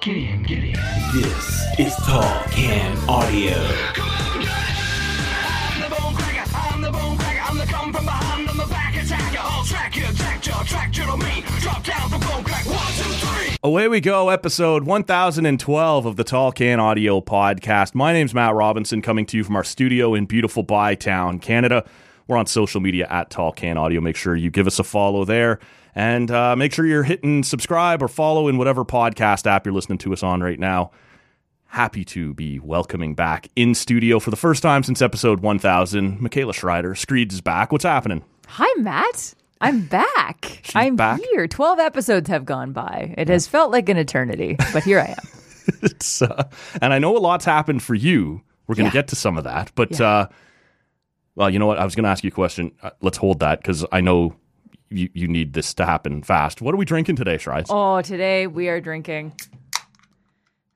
Gideon, Gideon. This is Tall Can Audio. I'm the bone cracker, I'm the bone cracker, I'm the come from behind, I'm the back attacker. I'll track you, track you, track you to me. Drop down the bone crack, one, two, three. Away we go, episode 1012 of the Tall Can Audio Podcast. My name's Matt Robinson, coming to you from our studio in beautiful Bytown, Canada. We're on social media at Tall Can Audio. Make sure you give us a follow there. And uh, make sure you're hitting subscribe or follow in whatever podcast app you're listening to us on right now. Happy to be welcoming back in studio for the first time since episode 1000. Michaela Schreider, Screeds is back. What's happening? Hi, Matt. I'm back. She's I'm back? here. 12 episodes have gone by. It has felt like an eternity, but here I am. it's uh, and I know a lot's happened for you. We're going to Yeah. get to some of that, but Yeah. uh, well, you know what? I was going to ask you a question. Uh, let's hold that because I know you you need this to happen fast. What are we drinking today, Shrides? Oh, today we are drinking.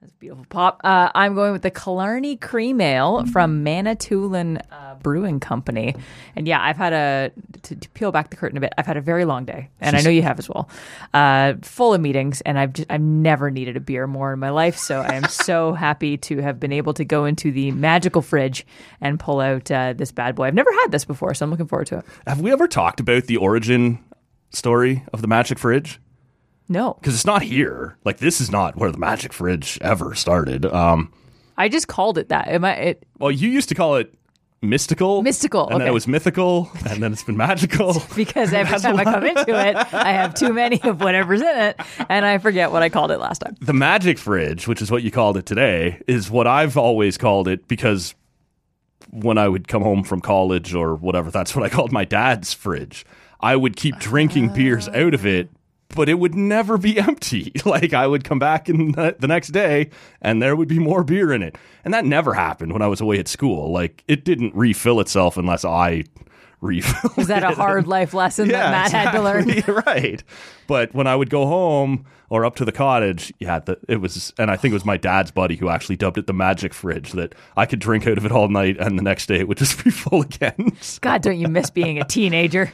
That's beautiful pop. Uh, I'm going with the Killarney Cream Ale from Manitoulin uh, Brewing Company. And yeah, I've had a, to, to peel back the curtain a bit, I've had a very long day. And I know you have as well. Uh, full of meetings. And I've just, I've never needed a beer more in my life. So I am so happy to have been able to go into the magical fridge and pull out uh, this bad boy. I've never had this before, so I'm looking forward to it. Have we ever talked about the origin story of the Magic Fridge? No, Because it's not here. Like this is not where the Magic Fridge ever started. Um, I just called it that. Am I? It, well, you used to call it mystical, Mystical, and then it was mythical, and then it's been magical. because every time I come into it, I have too many of whatever's in it, and I forget what I called it last time. the magic fridge, which is what you called it today, is what I've always called it because when I would come home from college or whatever, that's what I called my dad's fridge. I would keep drinking beers out of it, but it would never be empty. Like I would come back in the, the next day and there would be more beer in it. And that never happened when I was away at school. Like it didn't refill itself unless I refilled Was that a hard life lesson that Matt had to learn? right. But when I would go home or up to the cottage, yeah, the, it was, and I think it was my dad's buddy who actually dubbed it the magic fridge that I could drink out of it all night, and the next day it would just be full again. God, don't you miss being a teenager?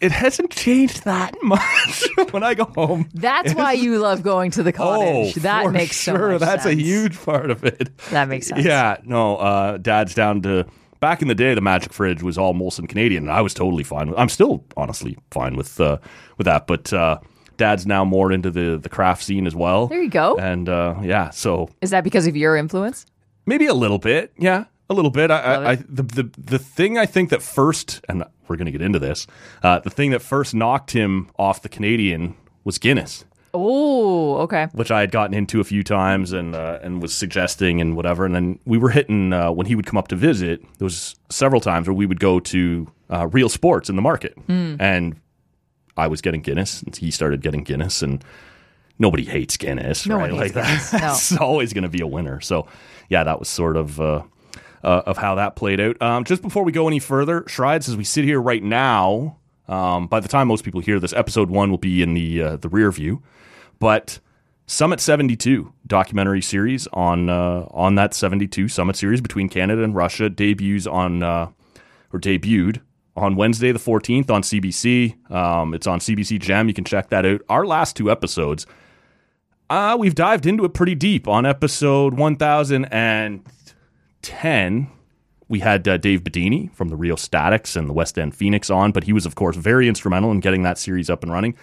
it hasn't changed that much when I go home. That's why you love going to the cottage. Oh, that makes so sure. much That's a huge part of it. That makes sense. Yeah, no, uh, dad's down to back in the day. The Magic Fridge was all Molson Canadian, and I was totally fine. with I'm still honestly fine with uh, with that, but uh, dad's now more into the the craft scene as well. There you go. And uh, yeah, so Is that because of your influence? maybe a little bit. Yeah, a little bit. I, I, I the, the the thing I think that first, and we're going to get into this. Uh, the thing that first knocked him off the Canadian was Guinness Oh, okay. which I had gotten into a few times and uh, and was suggesting and whatever. And then we were hitting uh, when he would come up to visit. There was several times where we would go to uh, Real Sports in the market, and I was getting Guinness, and he started getting Guinness, and nobody hates Guinness, No right? like Guinness, that. no. It's always going to be a winner. So yeah, that was sort of. Uh, uh, of how that played out. Um, just before we go any further, Shrides, as we sit here right now, um, by the time most people hear this, episode one will be in the uh, the rear view but Summit 72 documentary series on uh, on that 72 Summit series between Canada and Russia debuts on uh, or debuted on Wednesday the 14th on CBC. Um, it's on CBC Gem. You can check that out. Our last two episodes, uh, we've dived into it pretty deep. On episode 1010, we had uh, Dave Bidini from the Rheostatics and the West End Phoenix on, but he was, of course, very instrumental in getting that series up and running.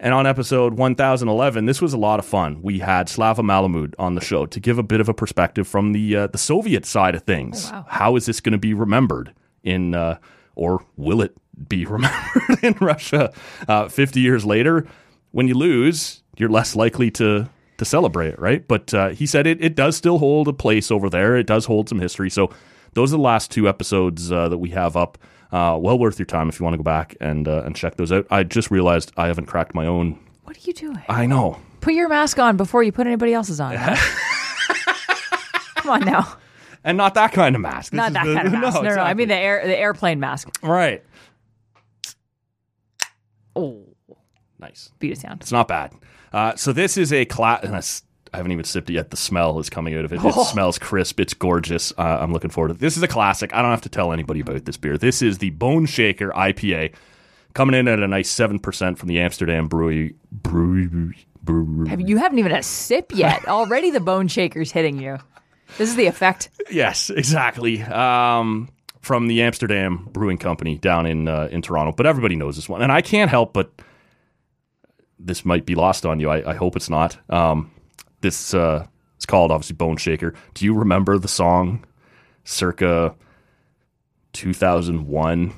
And on episode 1011, this was a lot of fun. We had Slava Malamud on the show to give a bit of a perspective from the uh, the Soviet side of things. Oh, wow. How is this going to be remembered in, uh, or will it be remembered in Russia uh, 50 years later? When you lose, you're less likely to to celebrate it, right? But uh, he said it it does still hold a place over there. It does hold some history. So those are the last two episodes uh, that we have up. Uh, well worth your time if you want to go back and uh, and check those out. I just realized I haven't cracked my own. What are you doing? I know. Put your mask on before you put anybody else's on. Come on now. And not that kind of mask. This Not that the- kind of mask. No, no, I mean the air the airplane mask. right. Oh, Nice. beat it down. It's not bad. Uh, so this is a class, I haven't even sipped it yet. The smell is coming out of it. It smells crisp. It's gorgeous. Uh, I'm looking forward to it. This is a classic. I don't have to tell anybody about this beer. This is the Bone Shaker IPA, coming in at a nice seven percent from the Amsterdam Brewery Brewery Have, you haven't even had a sip yet. Already the bone shaker's hitting you. This is the effect. Yes, exactly. Um, from the Amsterdam Brewing Company down in uh, in Toronto, but everybody knows this one, and I can't help but this might be lost on you. I, I hope it's not. Um, this uh, it's called obviously Bone Shaker. Do you remember the song, circa 2001?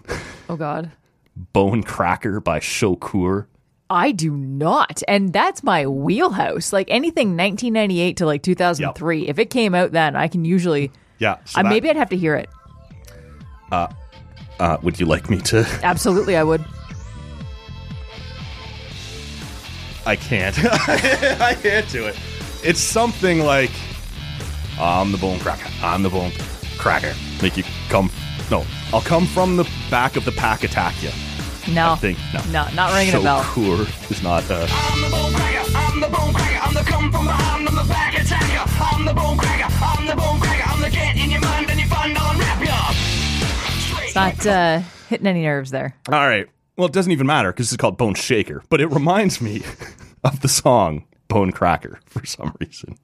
Oh God. Bone Cracker by Shokur? I do not. And that's my wheelhouse. Like anything 1998 to like 2003. If it came out then, I can usually Yeah. so uh, that- maybe I'd have to hear it. Uh, would you like me to? Absolutely I would. I can't. I can't do it. It's something like I'm the bone cracker. I'm the bone cracker. Make you come. No, I'll come from the back of the pack, attack you. No. I think no. No, not ringing a bell. Shokur is not. Uh, I'm the bone cracker, I'm the bone cracker, I'm the come from behind, I'm the back attacker. I'm the bone cracker, I'm the bone cracker, I'm the get in your mind and you find I'll unwrap ya. It's not uh, hitting any nerves there. all right. Well, it doesn't even matter because it's called Bone Shaker, but it reminds me of the song Bone Cracker for some reason.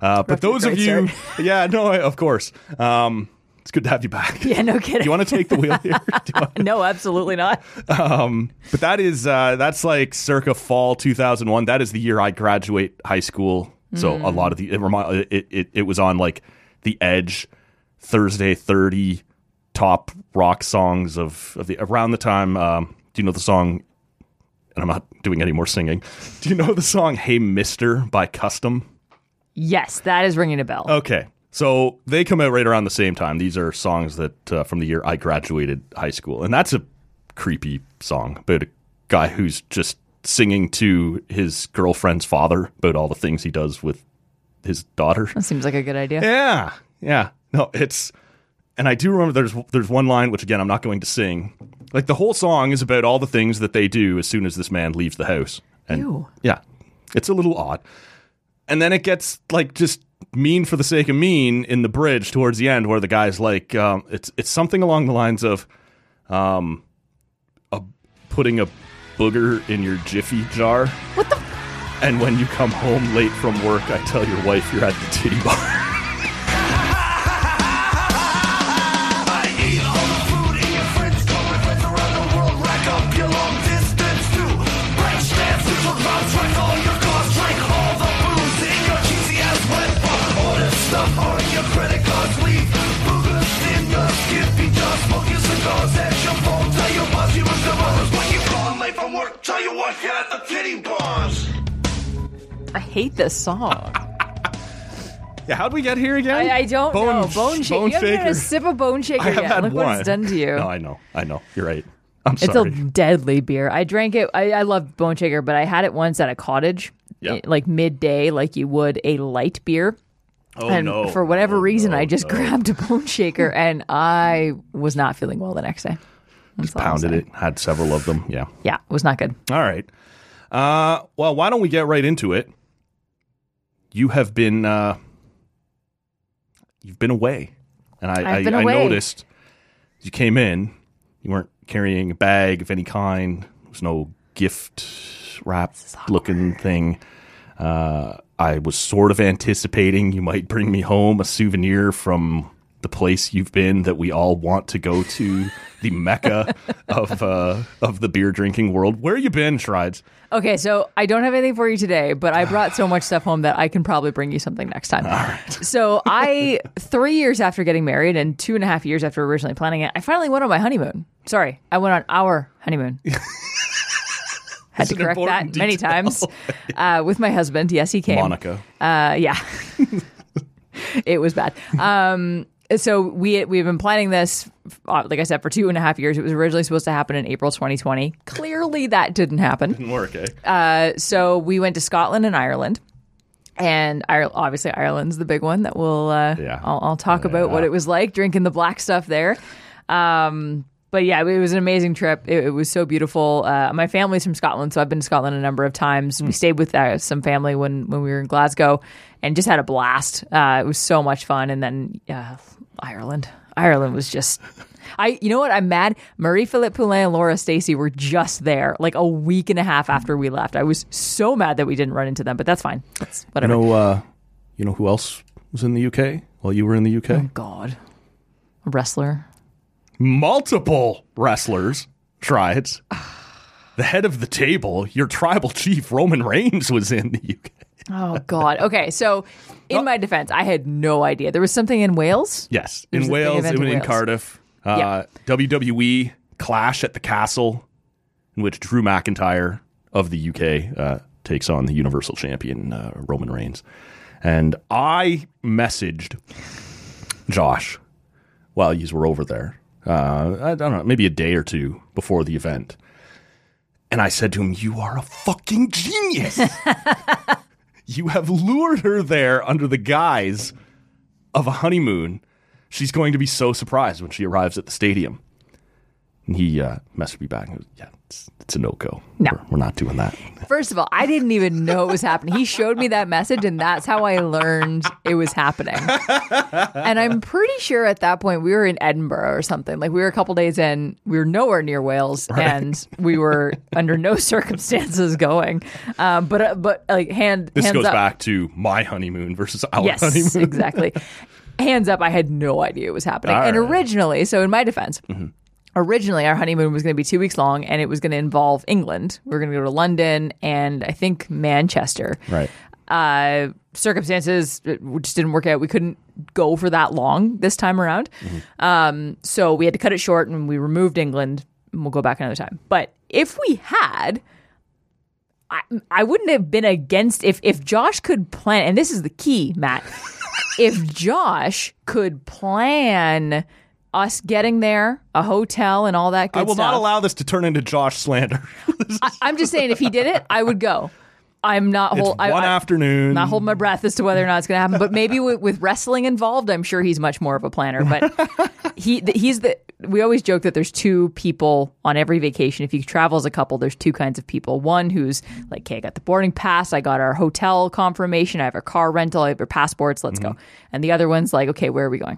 Uh, but those of you, yeah, no, of course. Um, it's good to have you back. Yeah, no Do kidding. you want to take the wheel here? Do want- no, absolutely not. But that is uh, that's like circa fall 2001. That is the year I graduate high school. So a lot of the it, it, it it was on like the Edge Thursday 30 top rock songs of, of the around the time. Um, do you know the song? And I'm not doing any more singing. Do you know the song "Hey Mister" by Custom? Yes, that is ringing a bell. Okay. So they come out right around the same time. These are songs that uh, from the year I graduated high school, and that's a creepy song about a guy who's just singing to his girlfriend's father about all the things he does with his daughter. That seems like a good idea. Yeah, yeah. No, it's and I do remember there's there's one line which again I'm not going to sing. Like the whole song is about all the things that they do as soon as this man leaves the house. And Ew. yeah, it's a little odd. And then it gets like just mean for the sake of mean in the bridge towards the end, where the guy's like, um, it's it's something along the lines of, um, a, putting a booger in your jiffy jar. What the? And when you come home late from work, I tell your wife you're at the titty bar. hate this song. Yeah, how'd we get here again? I, I don't Bone know. Bone shaker. bone you haven't had a sip of bone shaker I have yet. had Look one. what it's done to you. No, I know. I know. You're right. I'm It's sorry. a deadly beer. I drank it. I, I love Bone Shaker, but I had it once at a cottage, Yeah. eh, like midday, like you would a light beer. oh and no. for whatever Oh, reason, no, I just no. grabbed a Bone Shaker, and I was not feeling well the next day. That's I'll pounded it. Had several of them. Yeah. Yeah, it was not good. All right. Uh, well, why don't we get right into it? You have been uh, you've been away, and I I, been I away. noticed you came in. You weren't carrying a bag of any kind. There was no gift wrap looking thing. Uh, I was sort of anticipating you might bring me home a souvenir from the place you've been that we all want to go to, the mecca of uh, of the beer drinking world. Where you been, Shrides? Okay, so I don't have anything for you today, but I brought so much stuff home that I can probably bring you something next time. So I, three years after getting married and two and a half years after originally planning it, I finally went on my honeymoon. Sorry, I went on our honeymoon. Had to correct that important many times uh, with my husband. Yes, he came. Monica. Uh, yeah, it was bad. Um, so we we've been planning this, uh, like I said, for two and a half years. It was originally supposed to happen in April 2020. Clearly, that didn't happen. Didn't work, eh? Uh, so we went to Scotland and Ireland. And Ire- obviously Ireland's the big one that we'll uh, Yeah. I'll, I'll talk about what it was like drinking the black stuff there. Um, but yeah, it was an amazing trip. It, it was so beautiful. Uh, my family's from Scotland, so I've been to Scotland a number of times. We stayed with uh, some family when when we were in Glasgow, and just had a blast. Uh, it was so much fun. And then uh, Ireland, Ireland was just I, you know what? I'm mad. Marie-Philip Poulin and Laura Stacey were just there, like a week and a half after we left. I was so mad that we didn't run into them, but that's fine. That's You know, uh, you know who else was in the UK while you were in the UK? oh God, a wrestler. Multiple wrestlers tried. the head of the table, your tribal chief Roman Reigns, was in the UK. Oh God. Okay, so in my defense, I had no idea there was something in Wales. Yes, was in a big Wales, event in in Wales. Cardiff. Uh. WWE Clash at the Castle, in which Drew McIntyre of the UK uh, takes on the Universal Champion uh, Roman Reigns. And I messaged Josh while you were over there. Uh, I don't know, maybe a day or two before the event. And I said to him, You are a fucking genius. you have lured her there under the guise of a honeymoon. She's going to be so surprised when she arrives at the stadium. And he uh, messaged me back. and goes, Yeah, it's, it's a no go. No. We're, we're not doing that. First of all, I didn't even know it was happening. He showed me that message, and that's how I learned it was happening. And I'm pretty sure at that point we were in Edinburgh or something. Like we were a couple days in, we were nowhere near Wales, and we were under no circumstances going. Um, but uh, but like hand This goes up. back to my honeymoon versus our Yes, honeymoon. exactly. Hands up, I had no idea it was happening. All and right. Mm-hmm. originally, so in my defense, originally our honeymoon was going to be two weeks long and it was going to involve England. We were going to go to London and I think Manchester. Right. Uh, circumstances just didn't work out. We couldn't go for that long this time around. Um, so we had to cut it short and we removed England. And we'll go back another time. But if we had, I, I wouldn't have been against if if Josh could plan, and this is the key, Matt. if Josh could plan us getting there, a hotel, and all that good I will stuff. not allow this to turn into Josh slander. I, I'm just saying, if he did it, I would go. I'm not. Hold, I, one I, afternoon. not holding my breath as to whether or not it's going to happen. But maybe with, with wrestling involved, I'm sure he's much more of a planner. But he he's the. We always joke that there's two people on every vacation. If you travel as a couple, there's two kinds of people. One who's like, "Okay, I got the boarding pass. I got our hotel confirmation. I have our car rental. I have our passports. Let's go." Mm-hmm. And the other one's like, "Okay, where are we going?"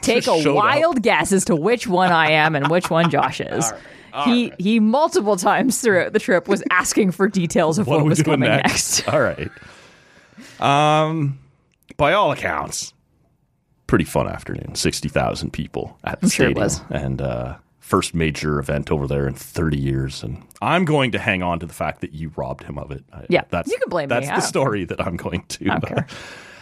Take a showed up. wild guess as to which one I am and which one Josh is. he he multiple times throughout the trip was asking for details of what what, was coming next? next. all right. Um, by all accounts, pretty fun afternoon. Sixty thousand people at the I'm sure it stadium, was. and uh, first major event over there in thirty years. And I'm going to hang on to the fact that you robbed him of it. Yeah, that's you can blame me. That's the story that I'm going to. I don't care.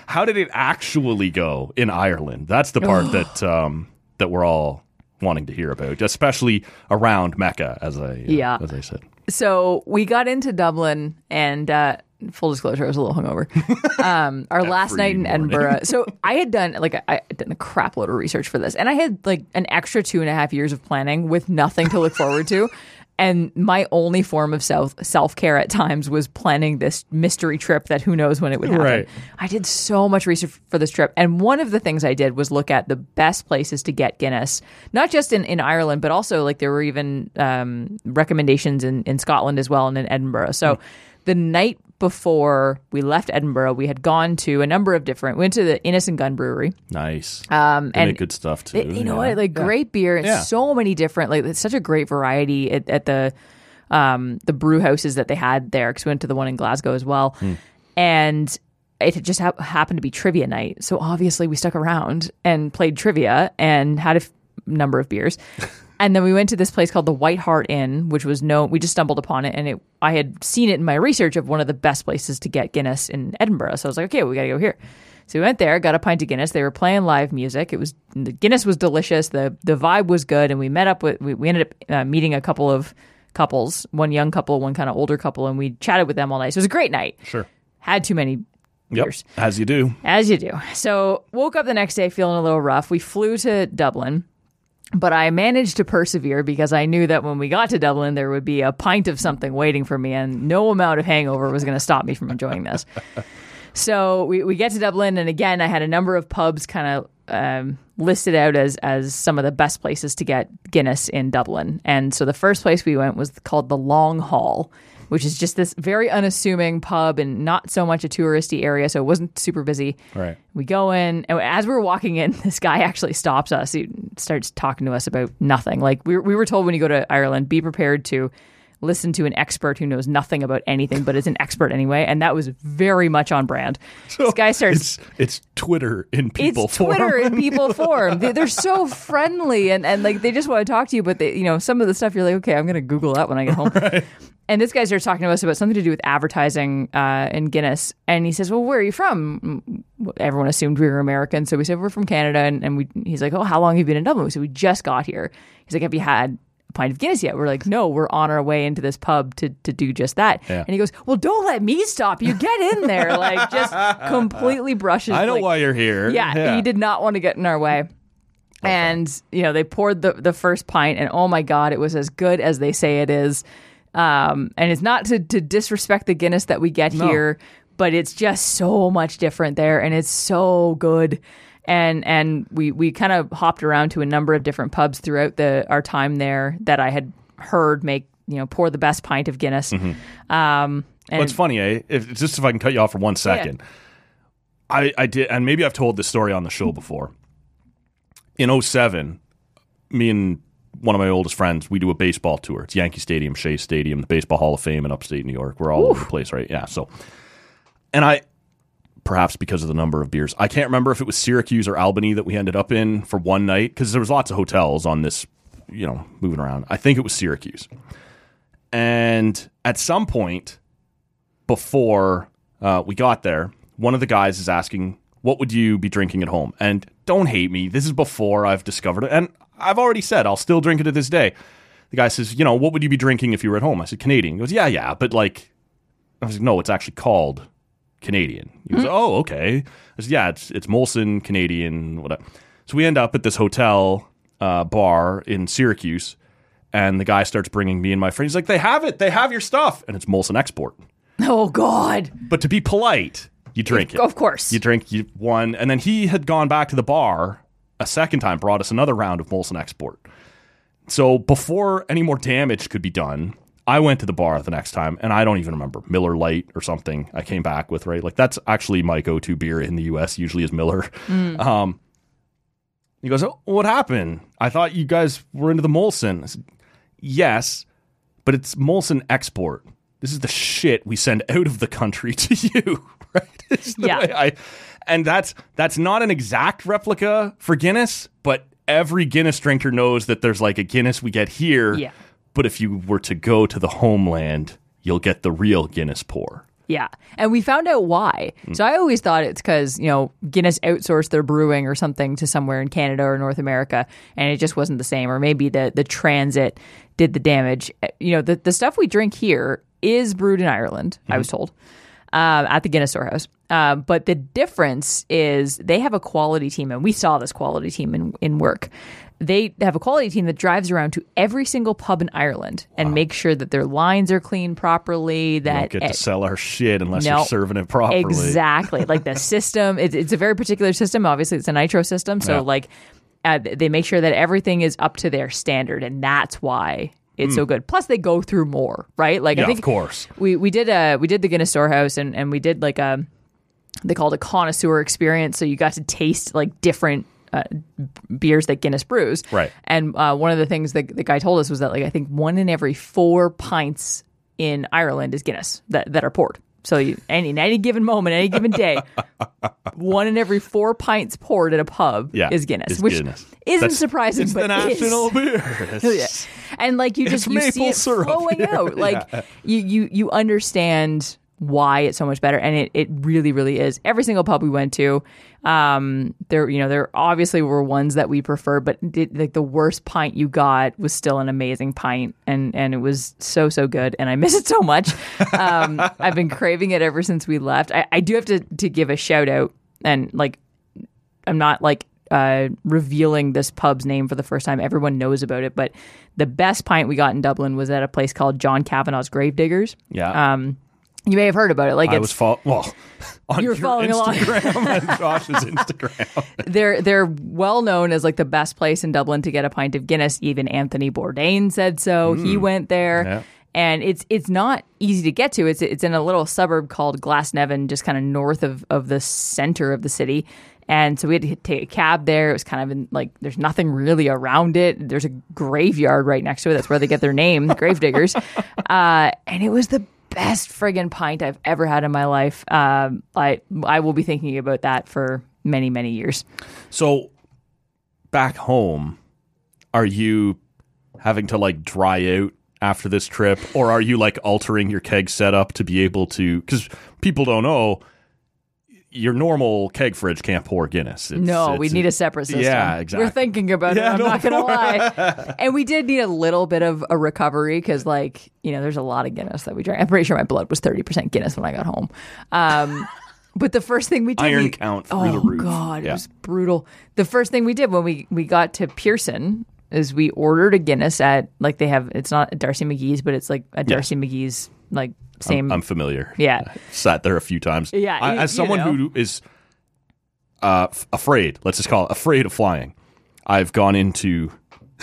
How did it actually go in Ireland? That's the part that um, that we're all wanting to hear about, especially around Mecca, as I uh, Yeah. as I said. So we got into Dublin, and uh, full disclosure, I was a little hungover. Um, our last night in morning. Edinburgh. So I had done like I had done a crap load of research for this, and I had like an extra two and a half years of planning with nothing to look forward to. And my only form of self self care at times was planning this mystery trip that who knows when it would happen. Right. I did so much research for this trip, and one of the things I did was look at the best places to get Guinness, not just in, in Ireland, but also like there were even um, recommendations in, in Scotland as well and in Edinburgh. So the night before we left Edinburgh, we had gone to a number of different. We went to the Innis & Gunn Brewery. Nice. Um, They and make good stuff too. it- you know yeah. what? Like great beer, and Yeah. so many different. Like it's such a great variety at, at the um, the brew houses that they had there. Because we went to the one in Glasgow as well, Hmm. and it had just hap happened to be trivia night. So obviously we stuck around and played trivia and had a f- number of beers. And then we went to this place called the White Hart Inn, which was no, we just stumbled upon it, and it I had seen it in my research of one of the best places to get Guinness in Edinburgh. So I was like, okay, we got to go here. So we went there, got a pint of Guinness. They were playing live music. It was the Guinness was delicious. the The vibe was good, and we met up with we, we ended up uh, meeting a couple of couples, one young couple, one kind of older couple, and we chatted with them all night. So it was a great night. Sure. Had too many Yep. beers. As you do. As you do. So woke up the next day feeling a little rough. We flew to Dublin, but I managed to persevere because I knew that when we got to Dublin, there would be a pint of something waiting for me, and no amount of hangover was going to stop me from enjoying this. so we, we get to Dublin, and again, I had a number of pubs kind of um, listed out as as some of the best places to get Guinness in Dublin. And so the first place we went was called the Long Hall. Which is just this very unassuming pub and not so much a touristy area, so it wasn't super busy. Right. We go in, and as we're walking in, this guy actually stops us. He starts talking to us about nothing. Like we, we were told when you go to Ireland, be prepared to listen to an expert who knows nothing about anything, but is an expert anyway. And that was very much on brand. this guy starts. It's it's Twitter in people it's Twitter in people form. They, they're so friendly and, and like they just want to talk to you, but they, you know, some of the stuff you're like, okay, I'm going to Google that when I get home. And this guy starts talking to us about something to do with advertising uh, in Guinness. And he says, well, where are you from? Mm, Everyone assumed we were American. So we said, we're from Canada. And, and we, he's like, oh, how long have you been in Dublin? We said, we just got here. He's like, have you had a pint of Guinness yet? We're like, no, we're on our way into this pub to, to do just that. Yeah. And he goes, well, don't let me stop you. Get in there. like just completely brushes. I know like, why you're here. yeah, he did not want to get in our way. And you know they poured the the first pint, and oh my god, it was as good as they say it is. Um, and it's not to, to disrespect the Guinness that we get here, but it's just so much different there, and it's so good. And and we we kind of hopped around to a number of different pubs throughout the our time there that I had heard make you know pour the best pint of Guinness. Um, and Well, it's funny, eh? If, just if I can cut you off for one second. I, I did, and maybe I've told this story on the show before. In 07, me and one of my oldest friends, we do a baseball tour. It's Yankee Stadium, Shea Stadium, the Baseball Hall of Fame in upstate New York. We're all over the place, right? Yeah. So, and I, perhaps because of the number of beers, I can't remember if it was Syracuse or Albany that we ended up in for one night because there was lots of hotels on this, you know, moving around. I think it was Syracuse. And at some point, before uh, we got there, one of the guys is asking, "What would you be drinking at home?" And don't hate me. This is before I've discovered it, and I've already said I'll still drink it to this day. The guy says, "You know, what would you be drinking if you were at home?" I said, "Canadian." He goes, "Yeah, yeah, but like," I was like, "No, it's actually called Canadian." He goes, "Oh, okay." I said, "Yeah, it's it's Molson Canadian, whatever." So we end up at this hotel uh, bar in Syracuse, and the guy starts bringing me and my friend. He's like, "They have it. They have your stuff," and it's Molson Export. oh god, But to be polite, you drink it. of course. You drink you one, and then he had gone back to the bar a second time, brought us another round of Molson Export. So before any more damage could be done, I went to the bar the next time, and I don't even remember Miller Light or something. I came back with right, like that's actually my go-to beer in the U.S. Usually is Miller. Um, he goes, oh, "What happened? I thought you guys were into the Molson." I said, "Yes, but it's Molson Export. This is the shit we send out of the country to you, right? Yeah. I, and that's that's not an exact replica for Guinness, but every Guinness drinker knows that there's like a Guinness we get here. Yeah. But if you were to go to the homeland, you'll get the real Guinness pour. Yeah. And we found out why. So I always thought it's because, you know, Guinness outsourced their brewing or something to somewhere in Canada or North America and it just wasn't the same. Or maybe the, the transit did the damage. Uh, You know, the, the stuff we drink here is brewed in Ireland, I was told, um, at the Guinness Storehouse. Uh, but the difference is they have a quality team, and we saw this quality team in, in work. They have a quality team that drives around to every single pub in Ireland and make sure that their lines are cleaned properly. That don't get eh, to sell our shit unless no. you're serving it properly. Exactly. like the system, it's, it's a very particular system. Obviously, it's a nitro system. So, Yeah. like, uh, they make sure that everything is up to their standard, and that's why it's so good. Plus, they go through more, right? Like, Hmm. Yeah, I think of course. we we did a we did the Guinness Storehouse, and and we did like a they called it a connoisseur experience. So you got to taste like different. Uh, beers that Guinness brews, Right. And uh, one of the things that the guy told us was that like I think one in every four pints in Ireland is Guinness that, that are poured. So you, any, in any given moment, any given day, one in every four pints poured at a pub Yeah, is Guinness, is which Guinness. isn't That's- surprising, It's but the is. national beer. Yeah. And like you just you see it flowing out. Like you you you understand why it's so much better and it, it really really is every single pub we went to um there you know there obviously were ones that we preferred but it, like the worst pint you got was still an amazing pint and and it was so so good and i miss it so much um i've been craving it ever since we left i, I do have to to give a shout out and like I'm not like uh, revealing this pub's name for the first time. Everyone knows about it, but the best pint we got in Dublin was at a place called John Kavanagh's Gravediggers. Yeah. Um, you may have heard about it. Like I it's was fol- well on You were your following along. Instagram and Josh's Instagram. they're they're well known as like the best place in Dublin to get a pint of Guinness. Even Anthony Bourdain said so. He went there. Yeah. and it's it's not easy to get to. It's it's in a little suburb called Glasnevin, just kind of north of of the center of the city. And so we had to take a cab there. It was kind of in like there's nothing really around it. There's a graveyard right next to it. That's where they get their name, the Gravediggers. Uh, and it was the best friggin' pint I've ever had in my life. Um, I I will be thinking about that for many many years. So back home, are you having to like dry out after this trip, or are you like altering your keg setup to be able to? Because people don't know. Your normal keg fridge can't pour Guinness. It's- No, we need a separate system. Yeah, exactly. We're thinking about Yeah, it. I'm no, not gonna lie. and we did need a little bit of a recovery because, like, you know, there's a lot of Guinness that we drank. I'm pretty sure my blood was 30 percent Guinness when I got home. Um, but the first thing we did, Iron we- count through oh the roof. god, Yeah. it was brutal. The first thing we did when we we got to Pearson is we ordered a Guinness at like they have. It's not Darcy McGee's, but it's like a Darcy McGee's like same. I'm familiar. Yeah. I've sat there a few times. Yeah, I- you- as you someone know. who is uh, f- afraid, let's just call it afraid of flying, I've gone into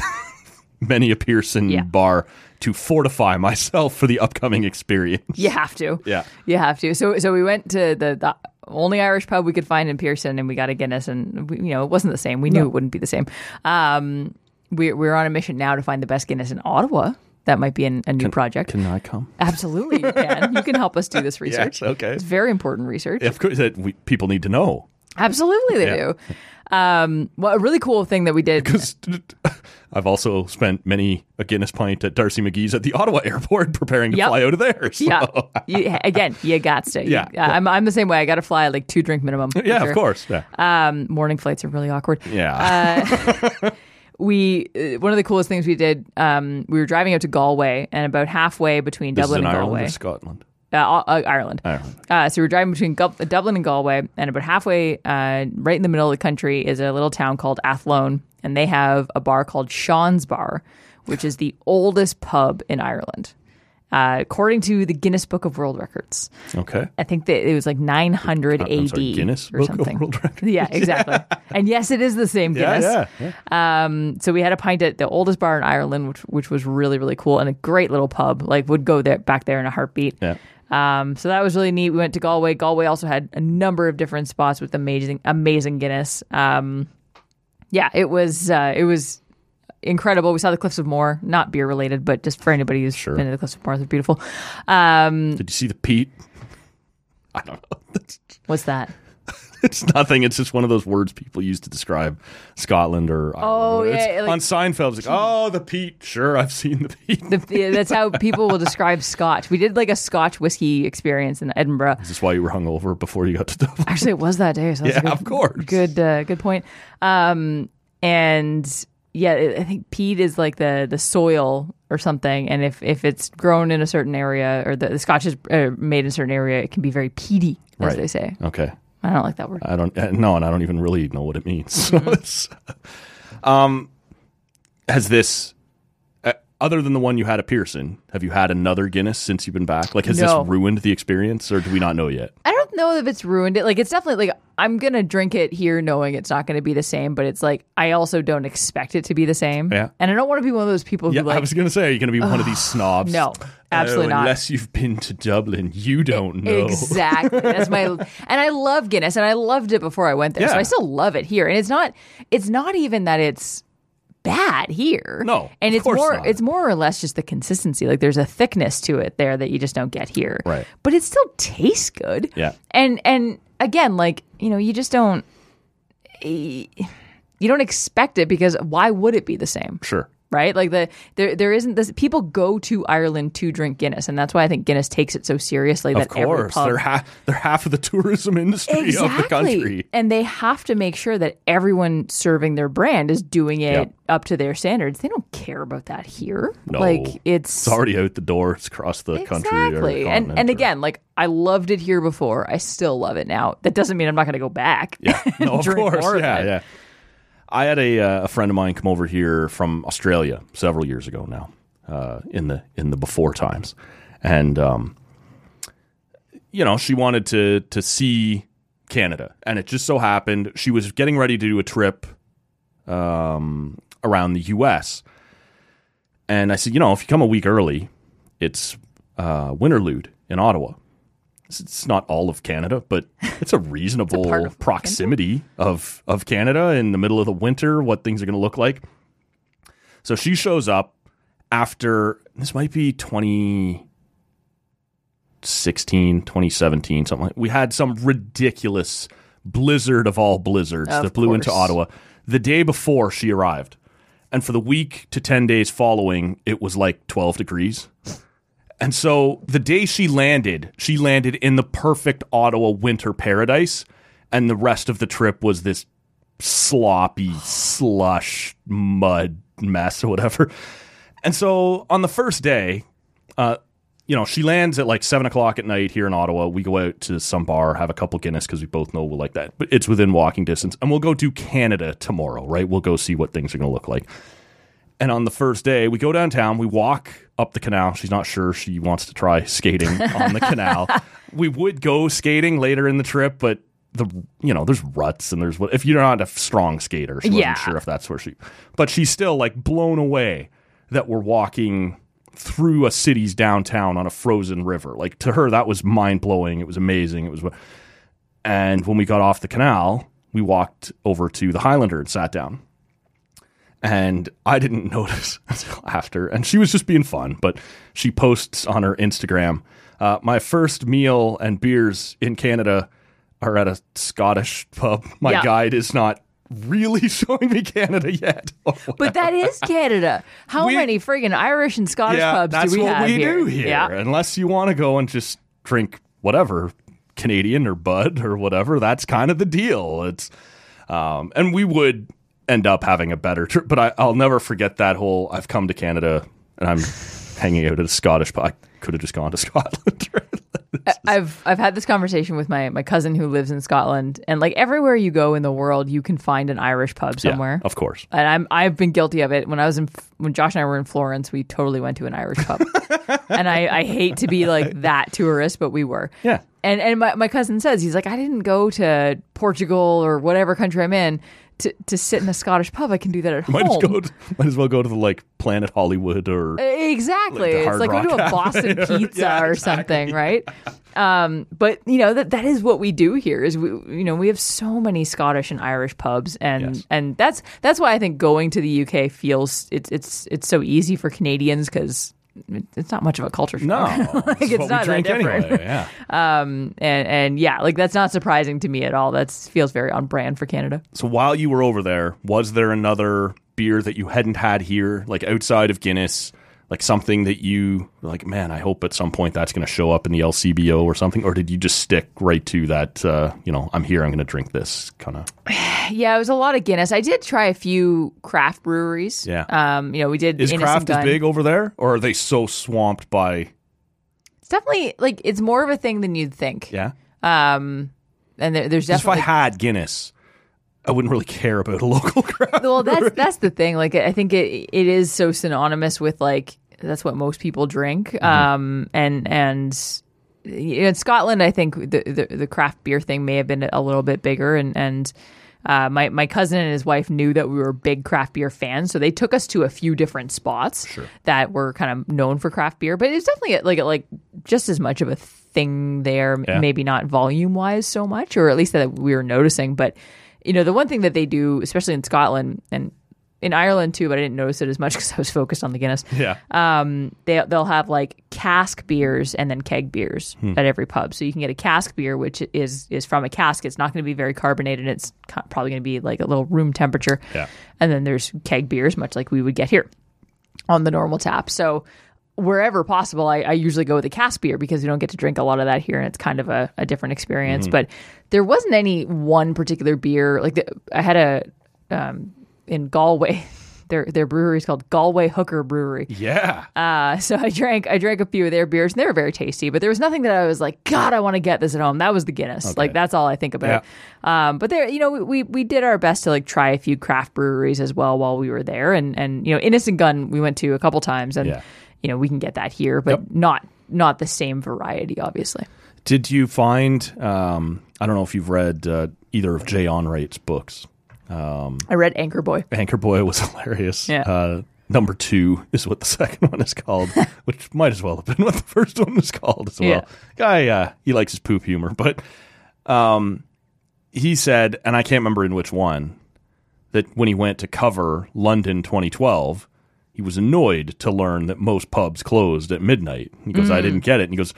many a Pearson Yeah. bar to fortify myself for the upcoming experience. You have to. Yeah. You have to. So so we went to the, the only Irish pub we could find in Pearson and we got a Guinness and we, you know, it wasn't the same. We knew it wouldn't be the same. Um we we're on a mission now to find the best Guinness in Ottawa. That might be an, a new project. Can I come? Absolutely, you can. You can help us do this research. Yes, okay. It's very important research. Of course, that we, people need to know. Absolutely, they Yeah. do. Um, well, a really cool thing that we did. Because I've also spent many a Guinness pint at Darcy McGee's at the Ottawa airport preparing to Yep. fly out of there. So, Yeah, you, again, you got to. Yeah. You- I'm I'm the same way. I got to fly like two drink minimum. yeah, sure. of course. Yeah. Um, morning flights are really awkward. yeah. We uh, one of the coolest things we did um, we were driving out to Galway and about halfway between this is Dublin in and Ireland Galway or Scotland? uh, uh, Ireland Ireland. uh, so we were driving between Gu- Dublin and Galway and about halfway uh, right in the middle of the country is a little town called Athlone and they have a bar called Sean's Bar which is the oldest pub in Ireland uh, according to the Guinness Book of World Records Okay. I think that it was like 900 AD I'm sorry, Guinness or Book of something World Records? yeah exactly and yes it is the same Yeah, Guinness yeah, yeah. um, so we had a pint at the oldest bar in Ireland, which which was really really cool and a great little pub. Like would go there back there in a heartbeat. Yeah. Um, so that was really neat. We went to Galway. Galway also had a number of different spots with amazing amazing Guinness. Um, yeah, it was uh, it was incredible. We saw the Cliffs of Moher, not beer related, but just for anybody who's Sure. been to the Cliffs of Moher, they're beautiful. Um, Did you see the peat? I don't know. What's that? it's nothing. It's just one of those words people use to describe Scotland or Oh, Ireland. Yeah, like- on Seinfeld. It's like, oh, the peat. Sure, I've seen the peat. The, that's how people will describe Scotch. We did like a Scotch whiskey experience in Edinburgh. Is this why you were hungover before you got to Dublin? Actually, it was that day. So Yeah, good, of course. Good, uh, good point. Um, and yeah, I think peat is like the the soil or something, and if if it's grown in a certain area or the, the Scotch is uh, made in a certain area, it can be very peaty, as Right. they say. Okay. I don't like that word. I don't uh, no, and I don't even really know what it means. Mm-hmm. um, has this, other than the one you had at Pearson, have you had another Guinness since you've been back? Like, has No. this ruined the experience, or do we not know yet? I don't know if it's ruined it. Like it's definitely like I'm gonna drink it here, knowing it's not gonna be the same. But it's like I also don't expect it to be the same. Yeah. And I don't want to be one of those people Yeah, who like I was gonna say, are you gonna be one of these snobs? no, absolutely Oh, not. Unless you've been to Dublin, you don't know. Exactly. That's my and I love Guinness and I loved it before I went there. So I still love it here. And it's not it's not even that it's bad here. No, And it's more not. it's more or less just the consistency. Like there's a thickness to it there that you just don't get here. Right. But it still tastes good. Yeah. And and again, like, you know, you just don't eh, you don't expect it because why would it be the same? Sure. Right? Like the there there isn't this. People go to Ireland to drink Guinness, and that's why I think Guinness takes it so seriously. Of that every course, pub they're half they're half of the tourism industry of the country. and they have to make sure that everyone serving their brand is doing it Yep. up to their standards. They don't care about that here. No. Like it's, It's already out the door. It's across the country. or exactly. And and again, like I loved it here before. I still love it now. That doesn't mean I'm not going to go back. Yeah, no, of course. of Yeah, yeah. I had a uh, a friend of mine come over here from Australia several years ago now, uh, in the in the before times, and um, you know she wanted to to see Canada, and it just so happened she was getting ready to do a trip um, around the U.S. And I said, you know, if you come a week early, it's uh, Winterlude in Ottawa. It's, it's not all of Canada, but it's a reasonable part of proximity of of Canada in the middle of the winter. What things are going to look like. So she shows up after this might be 2016, 2017, something like we had some ridiculous blizzard of all blizzards Of that blew into. Ottawa the day before she arrived. And for the week to 10 days following, it was like 12 degrees. And so the day she landed, she landed in the perfect Ottawa winter paradise. And the rest of the trip was this sloppy slush mud mess or whatever. And so on the first day, uh, you know, she lands at like seven o'clock at night here in Ottawa. We go out to some bar, have a couple Guinness because we both know we'll like that. But it's within walking distance. And we'll go to Canada tomorrow, right? We'll go see what things are going to look like. And on the first day, we go downtown, we walk up the canal. She's not sure she wants to try skating on the canal. We would go skating later in the trip, but the you know, there's ruts and there's what if you're not a strong skater, she Yeah. wasn't sure if that's where she but she's still like blown away that we're walking through a city's downtown on a frozen river. Like to her that was mind blowing. It was amazing. It was and when we got off the canal, we walked over to the Highlander and sat down and I didn't notice until after. And she was just being fun, but she posts on her Instagram, uh, "My first meal and beers in Canada are at a Scottish pub. My Yeah. guide is not really showing me Canada yet." But that is Canada. How We- many friggin' Irish and Scottish yeah, pubs do we what have we here? do here. Yeah. Unless you want to go and just drink whatever Canadian or Bud or whatever, that's kind of the deal. It's um, and we would end up having a better trip. But I, I'll never forget that whole. I've come to Canada and I'm hanging out at a Scottish pub. I could have just gone to Scotland. I've I've had this conversation with my my cousin who lives in Scotland, and like everywhere you go in the world, you can find an Irish pub Yeah, somewhere. of course. and I'm I've been guilty of it. When I was in when Josh and I were in Florence, we totally went to an Irish pub, and I I hate to be like that tourist, but we were. Yeah. And and my, my cousin says he's like I didn't go to Portugal or whatever country I'm in to, to sit in a Scottish pub. I can do that at Might, home. as go to, might as well go to the like Planet Hollywood or Exactly. Like it's like going to a Boston pizza Yeah, or something, right? Um, but you know that that is what we do here. Is we you know we have so many Scottish and Irish pubs, and Yes. and that's that's why I think going to the UK feels it's it's it's so easy for Canadians because it's not much of a culture shock. no, like it's not that different. anyway. Yeah. Um, and and yeah, like that's not surprising to me at all. That feels very on brand for Canada. So while you were over there, was there another beer that you hadn't had here, like outside of Guinness, like something that you like, man, I hope at some point that's going to show up in the LCBO or something, or did you just stick right to that? Uh, you know, I'm here, I'm going to drink this kind of. Yeah, it was a lot of Guinness. I did try a few craft breweries. Yeah. Um, you know, we did Is Innocent craft as big over there, or are they so swamped by? It's definitely like it's more of a thing than you'd think. Yeah, Um, and there, there's 'Cause if I had Guinness, I wouldn't really care about a local craft. well, that's that's the thing. Like, I think it it is so synonymous with like that's what most people drink. Mm-hmm. Um, and and in Scotland, I think the, the the craft beer thing may have been a little bit bigger. And and uh, my my cousin and his wife knew that we were big craft beer fans, so they took us to a few different spots that were kind of known for craft beer. But it's definitely like like just as much of a thing there. Yeah. Maybe not volume wise so much, or at least that we were noticing, but you know, the one thing that they do, especially in Scotland and in Ireland too, but I didn't notice it as much because I was focused on the Guinness. yeah, Um, they they'll have like cask beers and then keg beers Hmm. at every pub. So you can get a cask beer, which is is from a cask. It's not going to be very carbonated. It's probably going to be like a little room temperature. Yeah. And then there's keg beers, much like we would get here on the normal tap. So wherever possible, I, I usually go with a cask beer because we don't get to drink a lot of that here, and it's kind of a, a different experience. But there wasn't any one particular beer. Like the, I had a um, in Galway. Their their brewery is called Galway Hooker Brewery. yeah. Uh, so I drank I drank a few of their beers and they were very tasty, but there was nothing that I was like, God, I want to get this at home. That was the Guinness. Like that's all I think about. Um, but there, you know, we, we we did our best to like try a few craft breweries as well while we were there, and and you know, Innis & Gunn we went to a couple times, and Yeah. You know we can get that here, but Yep. not not the same variety, obviously. Did you find? Um, I don't know if you've read uh, either of Jay Onrait's books. I read Anchor Boy. Anchor Boy was hilarious. Yeah. Uh, number two is what the second one is called, which might as well have been what the first one was called as well. Yeah. Guy, uh, he likes his poop humor, but um, he said, and I can't remember in which one, that when he went to cover London 2012, he was annoyed to learn that most pubs closed at midnight. He goes, I mm. didn't get it. And he goes,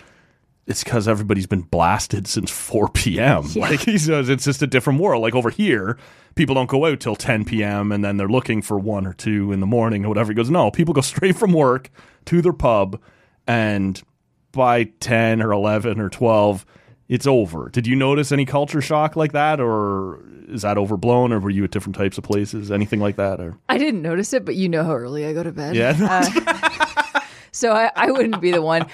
it's because everybody's been blasted since 4 p.m. Like he says, it's just a different world. Like over here, people don't go out till 10 p.m. and then they're looking for one or two in the morning or whatever. He goes, no, people go straight from work to their pub, and by 10 or 11 or 12, it's over. Did you notice any culture shock like that, or is that overblown, or were you at different types of places, anything like that? Or I didn't notice it, but you know how early I go to bed. yeah, So I, I wouldn't be the one.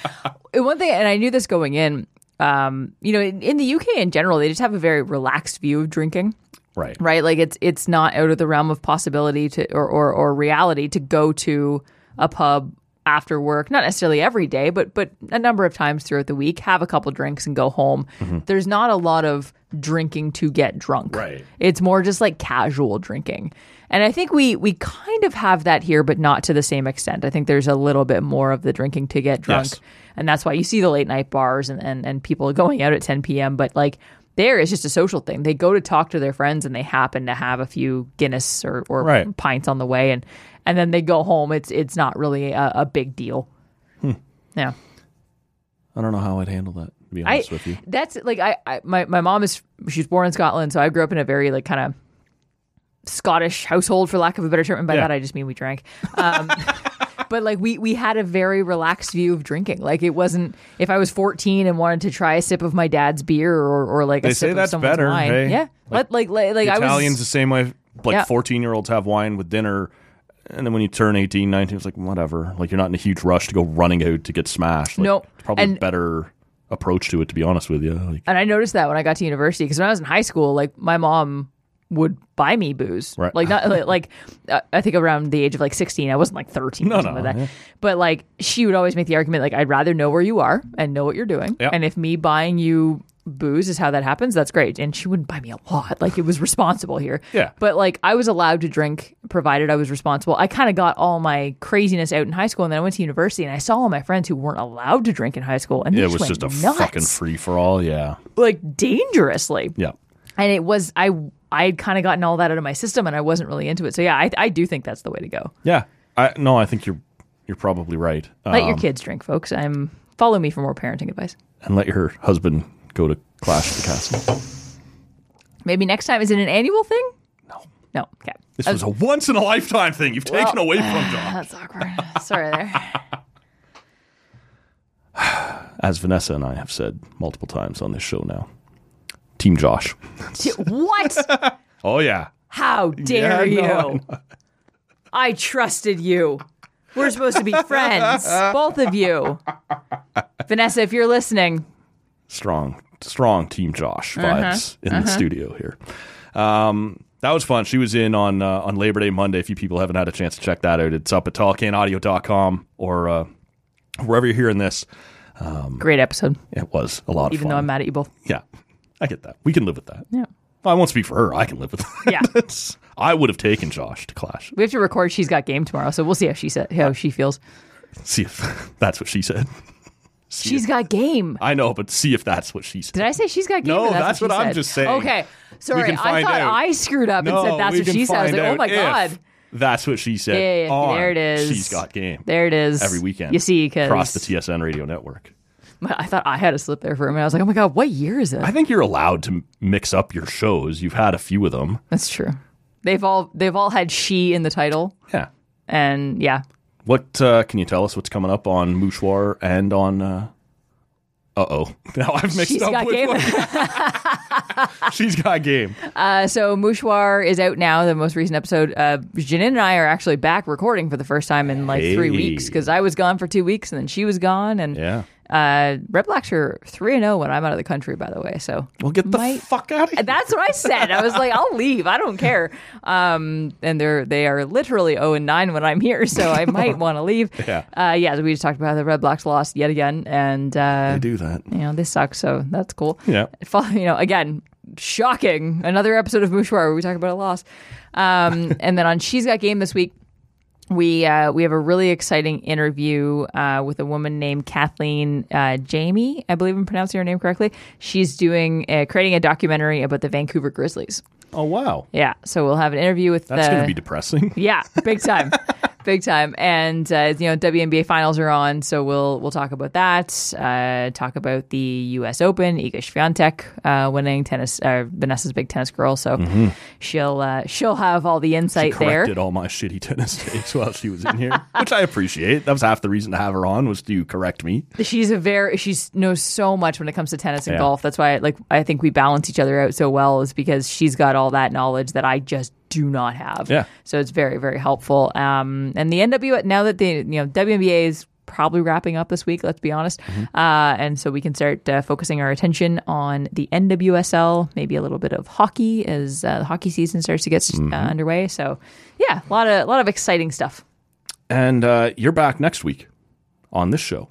One thing, and I knew this going in. Um, you know, in, in the UK in general, they just have a very relaxed view of drinking. right, right? Like it's it's not out of the realm of possibility to or or, or reality to go to a pub after work, not necessarily every day, but but a number of times throughout the week, have a couple drinks and go home. Mm-hmm. There's not a lot of drinking to get drunk. Right. It's more just like casual drinking. And I think we we kind of have that here, but not to the same extent. I think there's a little bit more of the drinking to get drunk. Yes. And that's why you see the late night bars and, and, and people going out at 10 p.m. But like there, it's just a social thing. They go to talk to their friends and they happen to have a few Guinness or, or Right. pints on the way. And, and then they go home. It's it's not really a, a big deal. Yeah. I don't know how I'd handle that. To be I honest with you, that's like I, I my my mom is she was born in Scotland, so I grew up in a very like kind of Scottish household, for lack of a better term. And by Yeah. that, I just mean we drank. Um, but like we we had a very relaxed view of drinking. Like it wasn't if I was 14 and wanted to try a sip of my dad's beer or or like They a say sip that's of someone's better, wine. hey? Yeah, like like like, like I Italians the same way. Like Yeah. 14 year olds have wine with dinner. And then when you turn 18, 19, it's like, whatever. Like, you're not in a huge rush to go running out to get smashed. Like, No. It's probably a And- better approach to it, to be honest with you. Like, And I noticed that when I got to university because when I was in high school, like my mom would buy me booze. Right. Like not like, like uh, I think around the age of like 16, I wasn't like 13 No, or something no, like that. But like she would always make the argument like I'd rather know where you are and know what you're doing. Yeah. And if me buying you booze is how that happens, that's great. And she wouldn't buy me a lot. Like it was responsible here. Yeah. But like I was allowed to drink provided I was responsible. I kind of got all my craziness out in high school and then I went to university and I saw all my friends who weren't allowed to drink in high school and it was went just a nuts, fucking free for all. Yeah. like dangerously Yeah. and it was I I had kind of gotten all that out of my system and I wasn't really into it. So yeah, I, I do think that's the way to go. Yeah. I No, I think you're you're probably right. Let your Um, kids drink, folks. I'm follow me for more parenting advice. And let your husband go to Clash of the Castle. Maybe next time is it an annual thing? No. No. Okay. This was a once in a lifetime thing you've taken away from ah, John. That's awkward. Sorry there. As Vanessa and I have said multiple times on this show now, Team Josh. what? Oh, yeah. How dare Yeah, know, you? I trusted you. We're supposed to be friends, both of you. Vanessa, if you're listening, strong, strong Team Josh Uh-huh. vibes in the studio here. Um, that was fun. She was in on uh, on Labor Day Monday. If you people haven't had a chance to check that out, it's up at tallcanaudio.com or uh, wherever you're hearing this. great episode. It was a lot of Even though I'm mad at you both. yeah, I get that. We can live with that. Yeah. I won't speak for her. I can live with that. Yeah. I would have taken Josh to Clash. We have to record She's Got Game tomorrow, so we'll see how she said how she feels. See if that's what she said. She's if- got game. I know, but see if that's what she said. Did I say she's got game? No, or that's what, what I'm just saying. Okay, sorry. I thought out. I screwed up and said that's what she said. I was like, oh my god. That's what she said. Yeah, yeah, there it is. She's got game. There it is. every weekend. You see, because across the TSN radio network. I thought I had a slip there for a minute. I was like, oh my god, what year is it? I think you're allowed to mix up your shows. You've had a few of them. That's true. They've all they've all had she in the title, Yeah. and yeah, What uh, can you tell us? What's coming up on Mouchoir and on? Uh oh, now I've mixed she's up. got which game. She's got game. Uh, so Mouchoir is out now. The most recent episode. Uh, Janine and I are actually back recording for the first time in like three weeks because I was gone for two weeks and then she was gone. And Yeah. Uh, Red Blacks are three and zero when I'm out of the country. By the way, so we'll get the Might- fuck out of here. That's what I said. I was like, I'll leave. I don't care. Um, and they're they are literally zero and nine when I'm here, so I might want to leave. Yeah. Uh, yeah. We just talked about how the Red Blacks lost yet again, and uh, I do that. you know they suck. So that's cool. Yeah. You know, again, shocking. Another episode of Mouchoir where we talk about a loss. Um, and then on She's Got Game this week. We uh, we have a really exciting interview uh, with a woman named Kathleen uh, Jamie. I believe I'm pronouncing her name correctly. She's doing uh, creating a documentary about the Vancouver Grizzlies. Oh wow, Yeah, so we'll have an interview with that's going to be depressing. yeah, big time, big time. And uh, you know, WNBA finals are on, so we'll we'll talk about that. Uh, talk about the U.S. Open, Iga Swiatek uh, winning tennis, uh, Vanessa's big tennis girl. So she'll uh, she'll have all the insight there. Corrected all my shitty tennis takes while she was in here, which I appreciate. That was half the reason to have her on was to correct me. She's a very she knows so much when it comes to tennis and Yeah. golf. That's why like I think we balance each other out so well is because she's got all that knowledge that I just do not have. Yeah. So it's very very helpful. Um, and the NW now that the you know WNBA is probably wrapping up this week. Let's be honest. Mm-hmm. Uh, and so we can start uh, focusing our attention on the NWSL, maybe a little bit of hockey as uh, the hockey season starts to get Mm-hmm. uh, underway. So yeah, a lot of a lot of exciting stuff. And uh, you're back next week on this show.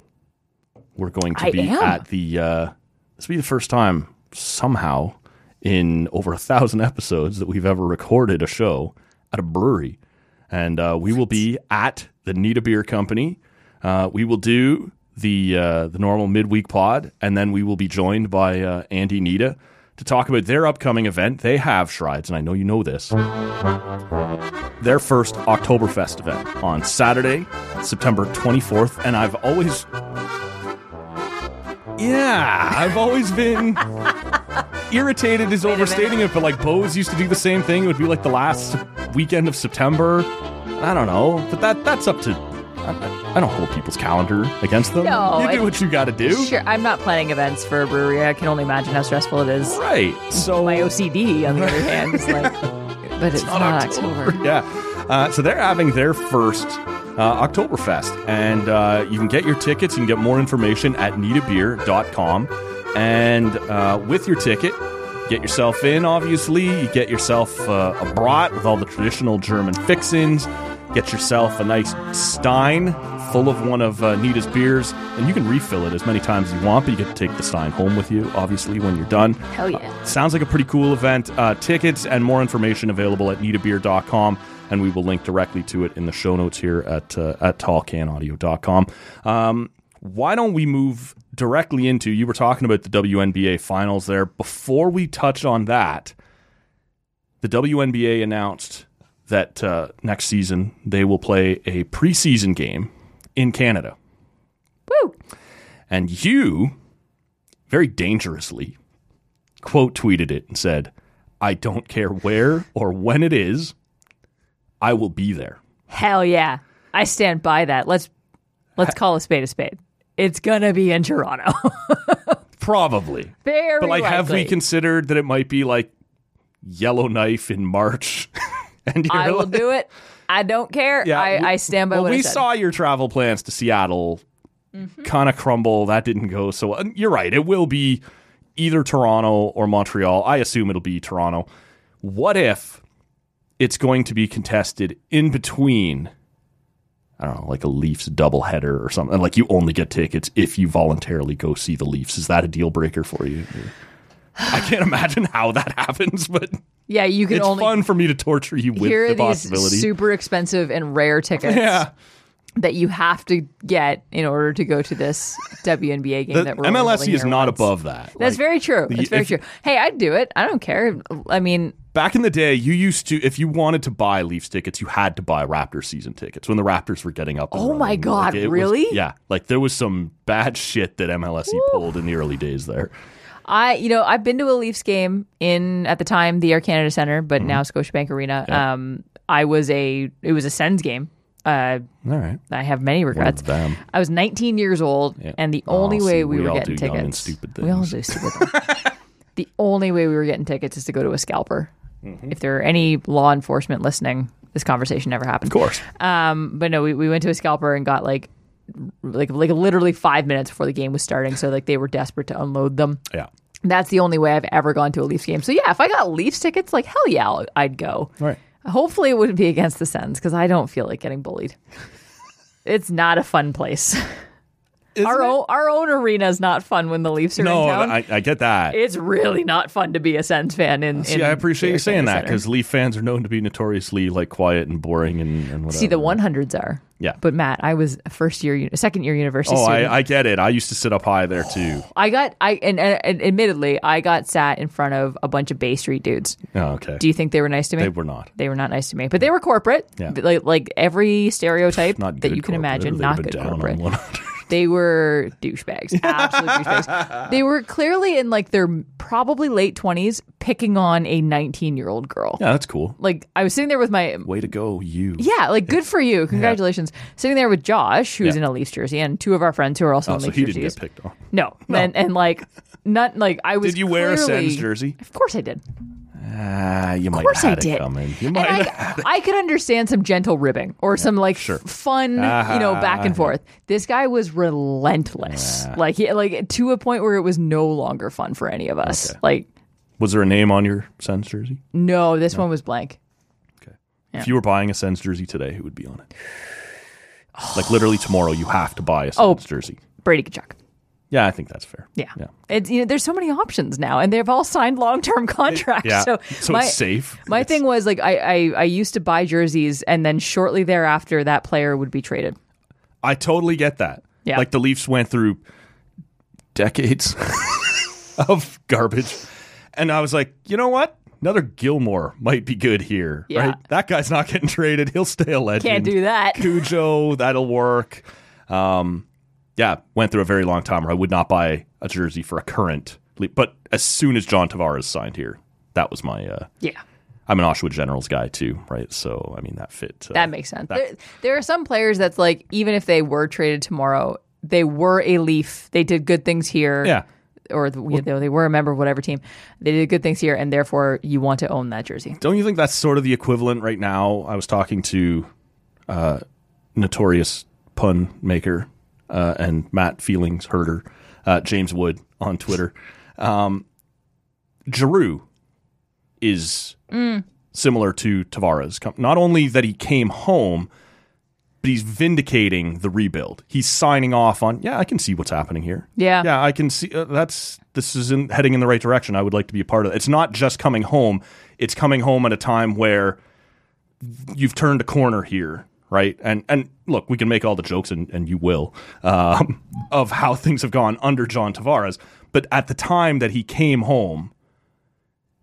We're going to I be am. at the. Uh, this will be the first time somehow in over a thousand episodes that we've ever recorded a show at a brewery, and uh, we will be at the Nita Beer Company. Uh, we will do the uh, the normal midweek pod, and then we will be joined by uh, Andy Nita to talk about their upcoming event. They have Shrides, and I know you know this their first Oktoberfest event on Saturday, September 24th. And I've always. Yeah, I've always been irritated is overstating it, but like Beau's used to do the same thing. It would be like the last weekend of September. I don't know, but that that's up to. I, I don't hold people's calendar against them. No, you do I- what you got to do. Sure, I'm not planning events for a brewery. I can only imagine how stressful it is. Right. So My OCD, on the other hand, is like, but it's, not, October. yeah. Uh, so they're having their first uh, Oktoberfest. And uh, you can get your tickets. You can get more information at nitabeer.com. And uh, with your ticket, get yourself in, obviously. You get yourself uh, a brat with all the traditional German fixins. Get yourself a nice Stein full of one of uh, Nita's beers. And you can refill it as many times as you want, but you get to take the Stein home with you, obviously, when you're done. Hell yeah. Sounds like a pretty cool event. Uh, tickets and more information available at nitabeer.com, and we will link directly to it in the show notes here at uh, at tallcanaudio.com. Um, why don't we move directly into? You were talking about the WNBA finals there. Before we touch on that, the WNBA announced that uh, next season they will play a preseason game in Canada. Woo! And you, very dangerously, quote tweeted it and said, I don't care where or when it is, I will be there. Hell yeah. I stand by that. Let's let's call a spade a spade. It's gonna be in Toronto. Probably. Very But like have we considered that it might be like Yellowknife in March? and I will like- do it. I don't care. I, we- I stand by well, what we I said. Mm-hmm. saw your travel plans to Seattle kind of crumble. That didn't go so. well. You're right. It will be either Toronto or Montreal. I assume it'll be Toronto. What if it's going to be contested in between? I don't know, like a Leafs doubleheader or something. Like you only get tickets if you voluntarily go see the Leafs. Is that a deal breaker for you? I can't imagine how that happens, but yeah, you can it's only fun for me to torture you with here the are these possibility. super expensive and rare tickets yeah. That you have to get in order to go to this WNBA game The that we're MLSE is not once. above that. That's Like, very true. That's very if- true. Hey, I'd do it. I don't care. I mean, Back in the day, you used to, if you wanted to buy Leafs tickets, you had to buy Raptors season tickets when the Raptors were getting up. Oh my running. God, it was- really? yeah, like there was some bad shit that MLSE pulled in the early days there. I, you know, I've been to a Leafs game in at the time the Air Canada Center, but Mm-hmm. now Scotiabank Arena. Um, I was a it was a Sens game. Uh, All right, I have many regrets. them. I was 19 years old, Yeah. and the only Oh, way see, we, we were getting tickets, we all do stupid things. the only way we were getting tickets is to go to a scalper. Mm-hmm. If there are any law enforcement listening, this conversation never happened. Of course, Um, but no, we, we went to a scalper and got like like like literally five minutes before the game was starting. So like they were desperate to unload them. yeah. That's the only way I've ever gone to a Leafs game. So yeah, if I got Leafs tickets, like hell yeah, I'd go. All right. Hopefully, it wouldn't be against the Sens because I don't feel like getting bullied. it's not a fun place. our it? own our own arena is not fun when the Leafs are No, in town. I, I get that. it's really not fun to be a Sens fan in. See, in I appreciate you saying that because Leaf fans are known to be notoriously like quiet and boring and, and whatever. see the one hundreds are. Yeah. but Matt, I was a first year, second year university Oh, student. I, I get it. I used to sit up high there too. I got I and, and, admittedly I got sat in front of a bunch of Bay Street dudes. Oh, okay. Do you think they were nice to me? They were not. They were not nice to me, but they were corporate. Yeah. Like like every stereotype that you can corporate. imagine. They've Not good on corporate. 100. They were douchebags, absolute douchebags. They were clearly in like their probably late twenties, picking on a nineteen-year-old girl. Yeah, that's cool. Like I was sitting there with my Way to go, you. yeah, like good for you, congratulations. Sitting there with Josh, who's Yeah. in a Leafs jersey, and two of our friends who are also Oh, in so Leafs he didn't jerseys. get picked on. No, and and like not like I was. Did you wear a clearly- Sens jersey? Of course I did. Ah, you might Of course have I did. it coming. You And I. I could understand some gentle ribbing or some like sure. fun, you know, back and forth. This guy was relentless, like he, like to a point where it was no longer fun for any of us. Okay. Like, Was there a name on your Sens jersey? no, this one was blank. Okay. If you were buying a Sens jersey today, who would be on it? like literally tomorrow, you have to buy a Sens Oh. jersey. Brady Tkachuk. Yeah, I think that's fair. Yeah. Yeah. It's you know, there's so many options now, and they've all signed long term contracts. Yeah. So, So my, it's safe. My It's- thing was like I, I I used to buy jerseys, and then shortly thereafter, that player would be traded. I totally get that. Yeah. Like the Leafs went through decades of garbage. And I was like, you know what? Another Gilmour might be good here. Yeah. Right? That guy's not getting traded. He'll stay a legend. Can't do that. Cujo, that'll work. Um, yeah, went through a very long time where I would not buy a jersey for a current. But as soon as John Tavares signed here, that was my. Uh, Yeah. I'm an Oshawa Generals guy too, right? So I mean that fit. Uh, That makes sense. that- there, there are some players that's like, even if they were traded tomorrow, they were a Leaf. They did good things here. Yeah. Or the, you know, they were a member of whatever team. They did good things here, and therefore you want to own that jersey. Don't you think that's sort of the equivalent right now? I was talking to uh, notorious pun maker uh, and Matt Feelings herder, uh, James Wood on Twitter. Um, Giroux is similar to Tavares. Not only that he came home, but he's vindicating the rebuild. He's signing off on, yeah, I can see what's happening here. Yeah. Yeah, I can see uh, that's this is in, heading in the right direction. I would like to be a part of it. It's not just coming home, it's coming home at a time where you've turned a corner here, right? And and look, we can make all the jokes, and, and you will, um, of how things have gone under John Tavares. But at the time that he came home,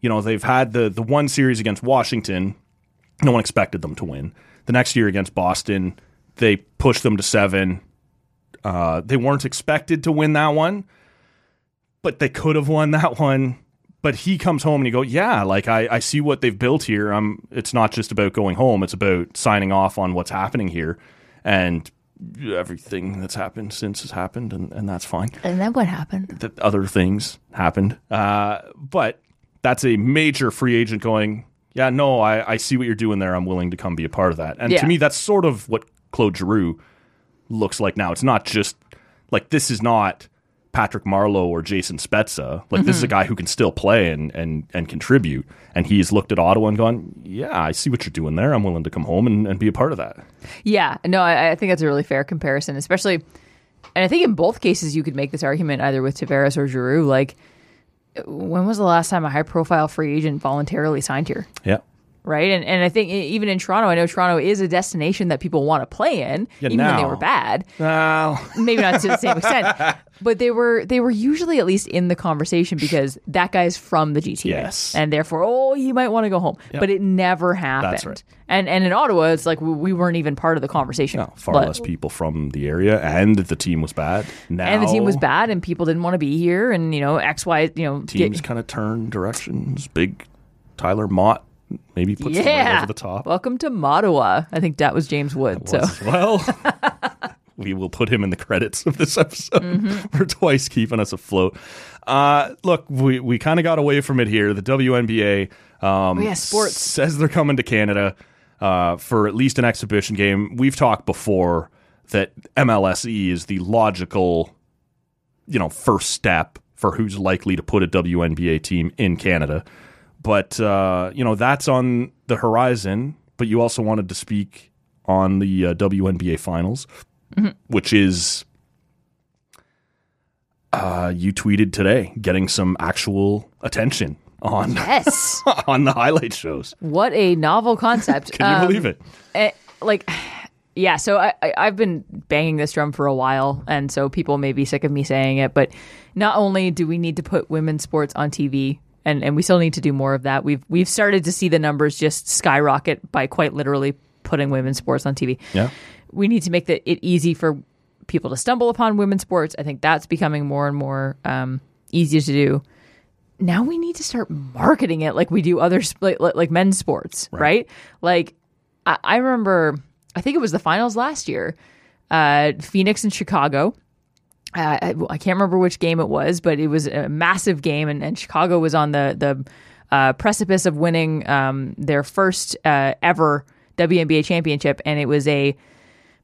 you know, they've had the the one series against Washington. No one expected them to win. The next year against Boston, they pushed them to seven. Uh, they weren't expected to win that one, but they could have won that one. But he comes home and you go, yeah, like I, I see what they've built here. I'm. It's not just about going home; it's about signing off on what's happening here, and everything that's happened since has happened, and, and that's fine And then what happened? that other things happened. Uh, but that's a major free agent going, yeah, no, I, I see what you're doing there. I'm willing to come be a part of that. And Yeah. to me, that's sort of what Claude Giroux looks like now. It's not just like this is not Patrick Marleau or Jason Spezza. Like this is a Mm-hmm. guy who can still play and, and, and contribute. And he's looked at Ottawa and gone, yeah, I see what you're doing there. I'm willing to come home and, and be a part of that. Yeah, no, I, I think that's a really fair comparison, especially, and I think in both cases you could make this argument either with Tavares or Giroux. Like, when was the last time a high-profile free agent voluntarily signed here? Yeah. Right, and and I think even in Toronto, I know Toronto is a destination that people want to play in, Yeah, even when they were bad. Well, Maybe not to the same extent, but they were they were usually at least in the conversation because that guy's from the GTA, Yes. and therefore, oh, you might want to go home. But it never happened. right. And and in Ottawa, it's like we, we weren't even part of the conversation. no, far But- less people from the area, and the team was bad. Now, and the team was bad and people didn't want to be here and you know x y you know teams kind of turn directions. Big Tyler Mott maybe put them right over the top. welcome to Mattawa. i think that was james wood so well. we will put him in the credits of this episode Mm-hmm. for twice keeping us afloat. Uh, look, we, we kind of got away from it here. The WNBA um, Oh, yeah, sports. says they're coming to Canada uh, for at least an exhibition game. We've talked before that MLSE is the logical, you know, first step for who's likely to put a WNBA team in Canada. But uh, you know that's on the horizon. But you also wanted to speak on the uh, WNBA finals, which is Uh, you tweeted today, getting some actual attention on Yes. on the highlight shows. what a novel concept. Can you Um, believe it? eh, like yeah so I, I i've been banging this drum for a while and so people may be sick of me saying it but not only do we need to put women's sports on tv and and we still need to do more of that we've we've started to see the numbers just skyrocket by quite literally putting women's sports on tv Yeah. we need to make the, it easy for people to stumble upon women's sports i think that's becoming more and more um, easier to do now we need to start marketing it like we do other like, like, men's sports, right? Like I, I remember, I think it was the finals last year, uh, Phoenix and Chicago. Uh, I, I can't remember which game it was, but it was a massive game, and, and Chicago was on the the uh, precipice of winning um, their first uh, ever WNBA championship, and it was a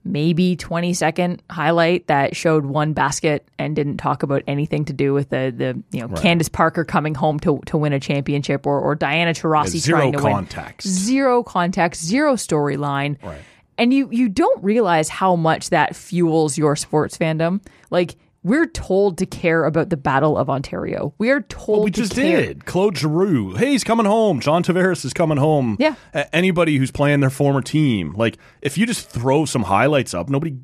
maybe 20 second highlight that showed one basket and didn't talk about anything to do with the the you know Candace Parker coming home to to win a championship or or Diana Taurasi Zero trying to win. zero context. zero context zero storyline and you you don't realize how much that fuels your sports fandom like we're told to care about the Battle of Ontario. We are told We to just care. did. Claude Giroux. Hey, he's coming home. John Tavares is coming home. Yeah. A- anybody who's playing their former team. Like, if you just throw some highlights up, nobody.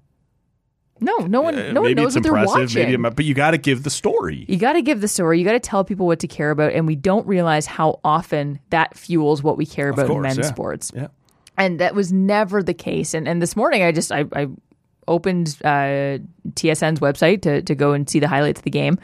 No, no one, uh, no one knows it's what they're watching. Maybe, but you got to give the story. You got to give the story. You got to tell people what to care about, and we don't realize how often that fuels what we care about in men's yeah. sports. Yeah. And that was never the case. And and this morning, I just I, I opened uh, TSN's website to to go and see the highlights of the game.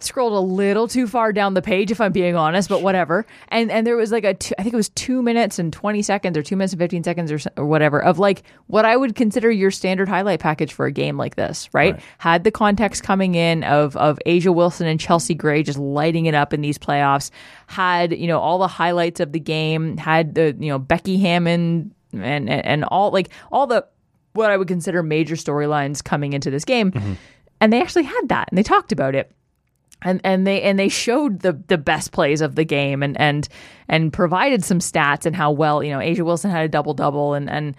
Scrolled a little too far down the page, if I'm being honest, but whatever. And and there was like a two, I think it was two minutes and twenty seconds, or two minutes and fifteen seconds, or, or whatever, of like what I would consider your standard highlight package for a game like this, right? Had the context coming in of of A'ja Wilson and Chelsea Gray just lighting it up in these playoffs. Had you know all the highlights of the game. Had the you know Becky Hammon and and, and all like all the what I would consider major storylines coming into this game. Mm-hmm. And they actually had that and they talked about it. And and they and they showed the the best plays of the game and and and provided some stats and how well, you know, A'ja Wilson had a double double and and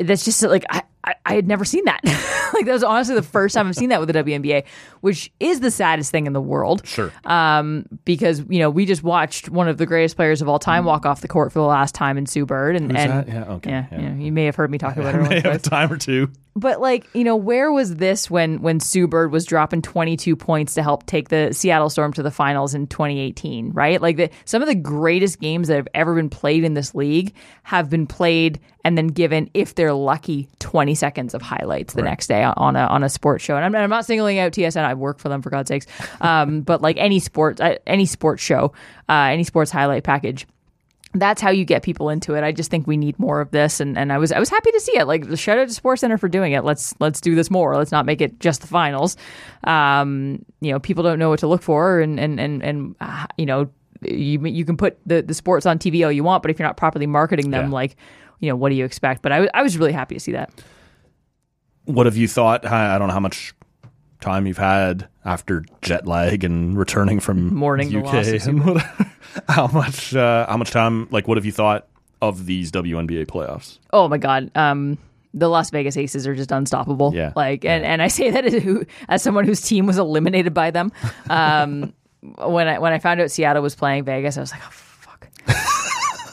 that's just like I, I, I had never seen that. like that was honestly the first time I've seen that with the WNBA, which is the saddest thing in the world. Sure. Um, because you know we just watched one of the greatest players of all time walk off the court for the last time in Sue Bird, and Who's and that? Yeah, okay, yeah, yeah. You, know, you may have heard me talk about her. May once or have a time or two. But like you know where was this when when Sue Bird was dropping 22 points to help take the Seattle Storm to the finals in 2018 right? Like the, some of the greatest games that have ever been played in this league have been played and then given if they're lucky 20 seconds of highlights the next day on a on a sports show. And I'm, I'm not singling out TSN I work for them for God's sakes. Um, but like any sports uh, any sports show uh, any sports highlight package that's how you get people into it. I just think we need more of this, and, and I was I was happy to see it. Like shout out to Sports Center for doing it. Let's let's do this more. Let's not make it just the finals. Um, you know, people don't know what to look for, and and and and uh, you know, you you can put the the sports on TV all you want, but if you're not properly marketing them, Yeah. like you know, what do you expect? But I was- I was really happy to see that. What have you thought? I don't know how much time you've had after jet lag and returning from Mourning the UK. and what- how much? Uh, how much time? Like, what have you thought of these WNBA playoffs? Oh my god. Um the Las Vegas Aces are just unstoppable. Yeah. Like and, and I say that as, who, as someone whose team was eliminated by them. Um when I when I found out Seattle was playing Vegas, I was like, "Oh fuck."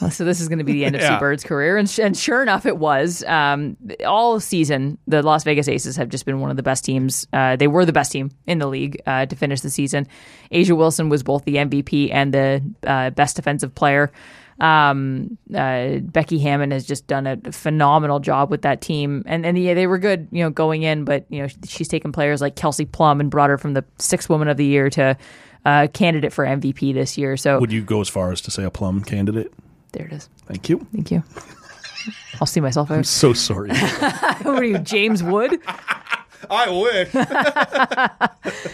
so this is going to be the end of Yeah. Sue Bird's career, and, and sure enough, it was. Um, all season, the Las Vegas Aces have just been one of the best teams. Uh, they were the best team in the league uh, to finish the season. A'ja Wilson was both the MVP and the uh, best defensive player. Um, uh, Becky Hammon has just done a phenomenal job with that team, and and yeah, they were good, you know, going in. But you know, she's taken players like Kelsey Plum and brought her from the sixth woman of the year to uh, candidate for MVP this year. So Would you go as far as to say a plum candidate? There it is. Thank you. Thank you. I'll see myself out. I'm so sorry. what are you, James Wood? I wish.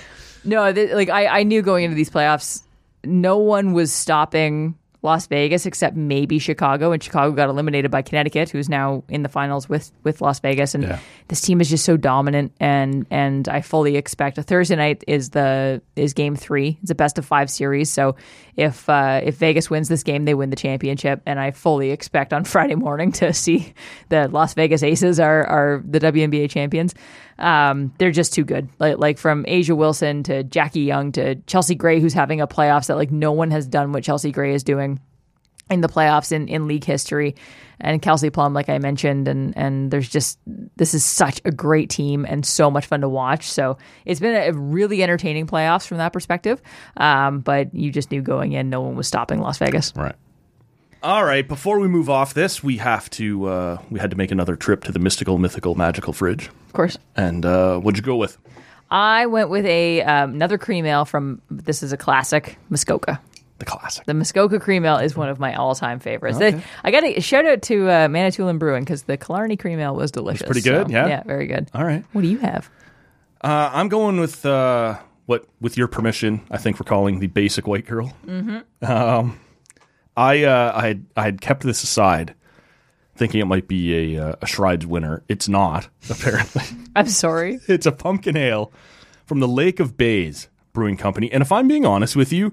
No, th- like I, I knew going into these playoffs, no one was stopping Las Vegas, except maybe Chicago, and Chicago got eliminated by Connecticut, who's now in the finals with with Las Vegas. And Yeah. this team is just so dominant, and and I fully expect a Thursday night is the is game three. It's a best of five series, so if uh, if Vegas wins this game, they win the championship, and I fully expect on Friday morning to see the Las Vegas Aces are are the WNBA champions. Um, they're just too good. Like like from A'ja Wilson to Jackie Young to Chelsea Gray, who's having a playoffs that like no one has done what Chelsea Gray is doing in the playoffs in, in league history. And Kelsey Plum, like I mentioned, and and there's just this is such a great team and so much fun to watch. So it's been a really entertaining playoffs from that perspective. Um, but you just knew going in, no one was stopping Las Vegas. Right. All right. Before we move off this, we have to uh, we had to make another trip to the mystical, mythical, magical fridge. Of course, And uh, what'd you go with? I went with a um, another cream ale from this is a classic Muskoka. The classic. The Muskoka cream ale is one of my all time favorites. They- I got to shout out to uh, Manitoulin Brewing because the Killarney cream ale was delicious. pretty good, So, yeah? yeah, very good. All right. What do you have? Uh, I'm going with uh, what, with your permission, I think we're calling the basic white girl. Mm-hmm. Um, I uh, I had, I had kept this aside, thinking it might be a uh, a Shrides winner. It's not apparently. I'm sorry. it's a pumpkin ale from the Lake of Bays Brewing Company. And if I'm being honest with you,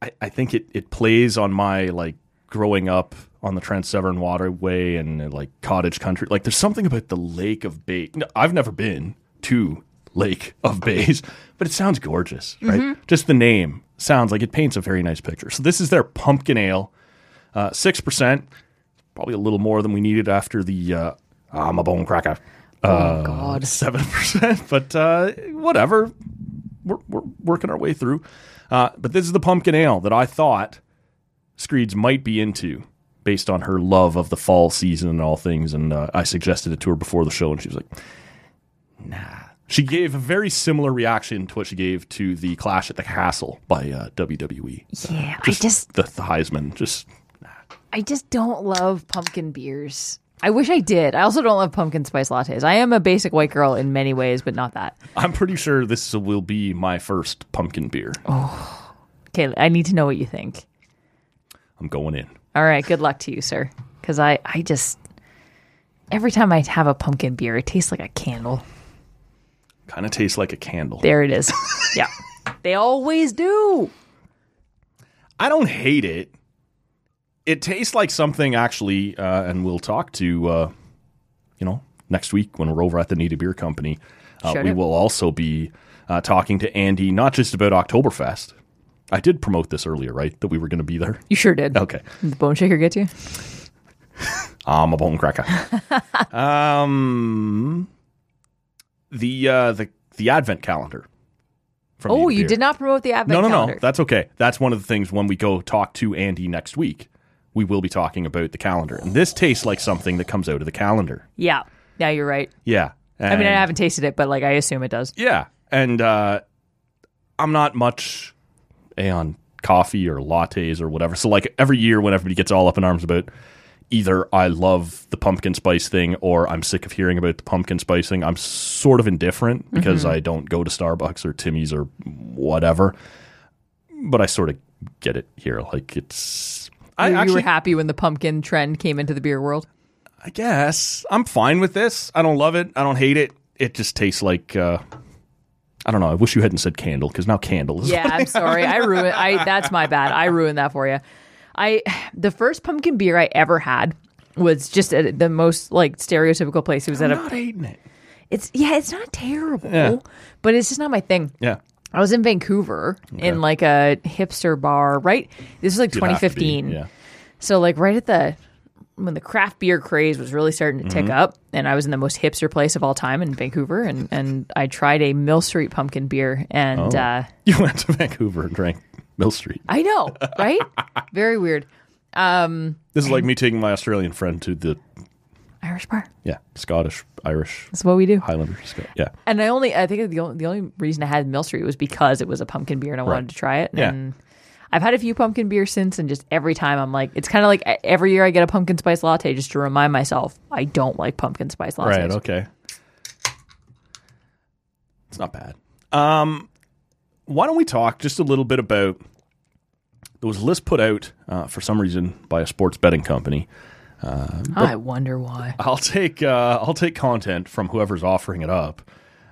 I, I think it, it plays on my like growing up on the Trent Severn Waterway and like cottage country. Like there's something about the Lake of Bays. No, I've never been to Lake of Bays, but it sounds gorgeous, right? Just the name sounds like it paints a very nice picture. So this is their pumpkin ale, uh, six percent, probably a little more than we needed after the uh, I'm a bone cracker oh God. seven percent, but uh, whatever. We're, we're working our way through. Uh, but this is the pumpkin ale that I thought Screeds might be into based on her love of the fall season and all things. And uh, I suggested it to her before the show, and she was like, "Nah." She gave a very similar reaction to what she gave to the Clash at the Castle by uh, WWE. Yeah, Just, I just the, the Heisman. Just I just don't love pumpkin beers. I wish I did. I also don't love pumpkin spice lattes. I am a basic white girl in many ways, but not that. I'm pretty sure this will be my first pumpkin beer. Okay, I need to know what you think. I'm going in. All right, good luck to you, sir. Because I, I just every time I have a pumpkin beer, it tastes like a candle. Kind of tastes like a candle. There it is. yeah, they always do. I don't hate it. It tastes like something actually, uh, and we'll talk to, uh, you know, next week when we're over at the Nita Beer Company. Uh, Sure we do. will also be uh, talking to Andy, not just about Oktoberfest. I did promote this earlier, right? That we were going to be there. You sure did. Okay. Did the bone shaker get you? I'm a bone cracker. um, the uh, the the Advent calendar. From Oh, you did not promote the advent No, no, calendar. no. That's okay. That's one of the things when we go talk to Andy next week, we will be talking about the calendar. And this tastes like something that comes out of the calendar. yeah, yeah, you're right. Yeah. I mean, I haven't tasted it, but like I assume it does. Yeah. And uh, I'm not much eh, on coffee or lattes or whatever. So, like, every year when everybody gets all up in arms about either I love the pumpkin spice thing or I'm sick of hearing about the pumpkin spice thing, I'm sort of indifferent because I don't go to Starbucks or Timmy's or whatever. But I sort of get it here. Like, it's. I you, you actually, were happy when the pumpkin trend came into the beer world. I guess I'm fine with this. I don't love it. I don't hate it. It just tastes like uh, I don't know. I wish you hadn't said candle because now candle is. Yeah, I'm sorry. I ruined. I that's my bad. I ruined that for you. I the first pumpkin beer I ever had was just at the most like stereotypical place. It was I'm at a. not hating it. It's yeah, it's not terrible, Yeah. but it's just not my thing. Yeah, I was in Vancouver in like a hipster bar, right? This was like You'd have to be, 2015. Yeah, So like right at the when the craft beer craze was really starting to tick Mm-hmm. up, and I was in the most hipster place of all time in Vancouver, and and I tried a Mill Street pumpkin beer, and Oh. uh, you went to Vancouver and drank Mill Street. I know, right? Very weird. This is like me taking my Australian friend to the Irish bar. yeah Scottish Irish That's what we do. Highlander. Yeah, And I only, I think the only, the only reason I had Mill Street was because it was a pumpkin beer and I Right. wanted to try it. Yeah. And I've had a few pumpkin beers since, and just every time I'm like, it's kind of like every year I get a pumpkin spice latte just to remind myself I don't like pumpkin spice lattes. right. Okay, it's not bad. Um, why don't we talk just a little bit about the there was a list put out uh, for some reason by a sports betting company. I wonder why. I'll take uh, I'll take content from whoever's offering it up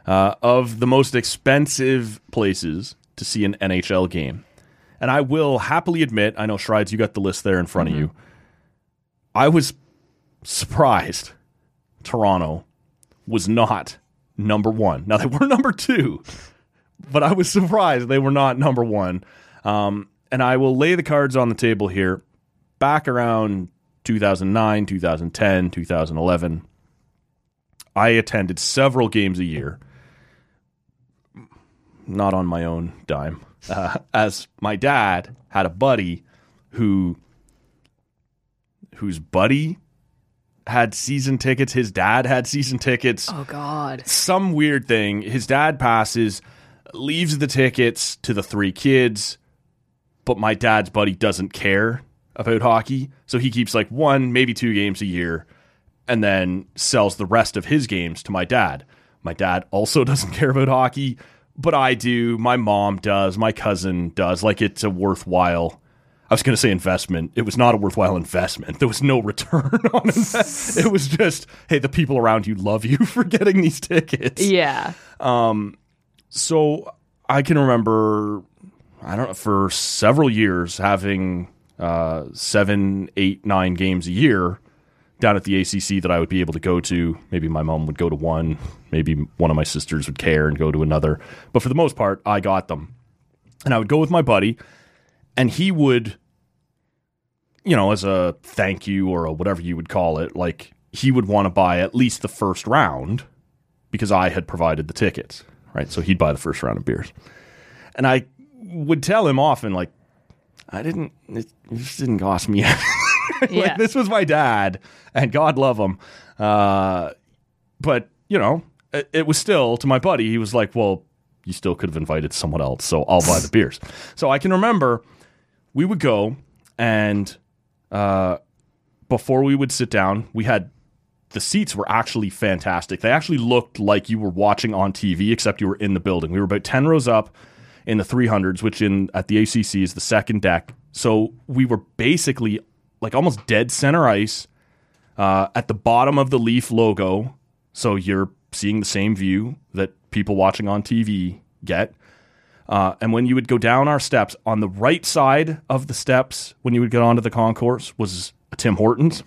uh, of the most expensive places to see an NHL game, and I will happily admit I know Shrides, you got the list there in front of you. I was surprised Toronto was not number one. Now they were number two, but I was surprised they were not number one. Um, and I will lay the cards on the table here. Back around 2009, 2010, 2011, I attended several games a year, not on my own dime, uh, as my dad had a buddy who whose buddy had season tickets. His dad had season tickets Oh God. some weird thing. His dad passes, leaves the tickets to the three kids, but my dad's buddy doesn't care about hockey. So he keeps like one, maybe two games a year, and then sells the rest of his games to my dad. My dad also doesn't care about hockey, but I do. My mom does. My cousin does. Like it's a worthwhile. I was going to say investment. It was not a worthwhile investment. There was no return on it. It was just, hey, the people around you love you for getting these tickets. Yeah. Um, So I can remember, I don't know, for several years having uh, seven, eight, nine games a year down at the ACC that I would be able to go to. Maybe my mom would go to one, maybe one of my sisters would care and go to another. But for the most part, I got them. And I would go with my buddy, and he would, you know, as a thank you or whatever you would call it, like he would want to buy at least the first round because I had provided the tickets, right? So he'd buy the first round of beers. And I would tell him often, like, I didn't, it, it just didn't cost me. like, Yeah. this was my dad, and God love him. Uh, but, you know, it, it was still to my buddy, he was like, well, you still could have invited someone else, so I'll buy the beers. So I can remember we would go, and uh, before we would sit down, we had the seats were actually fantastic. They actually looked like you were watching on TV, except you were in the building. We were about ten rows up in the 300s, which in at the ACC is the second deck. So we were basically like almost dead center ice uh, at the bottom of the Leaf logo. So you're seeing the same view that people watching on TV get. Uh, and when you would go down our steps, on the right side of the steps, when you would get onto the concourse, was a Tim Hortons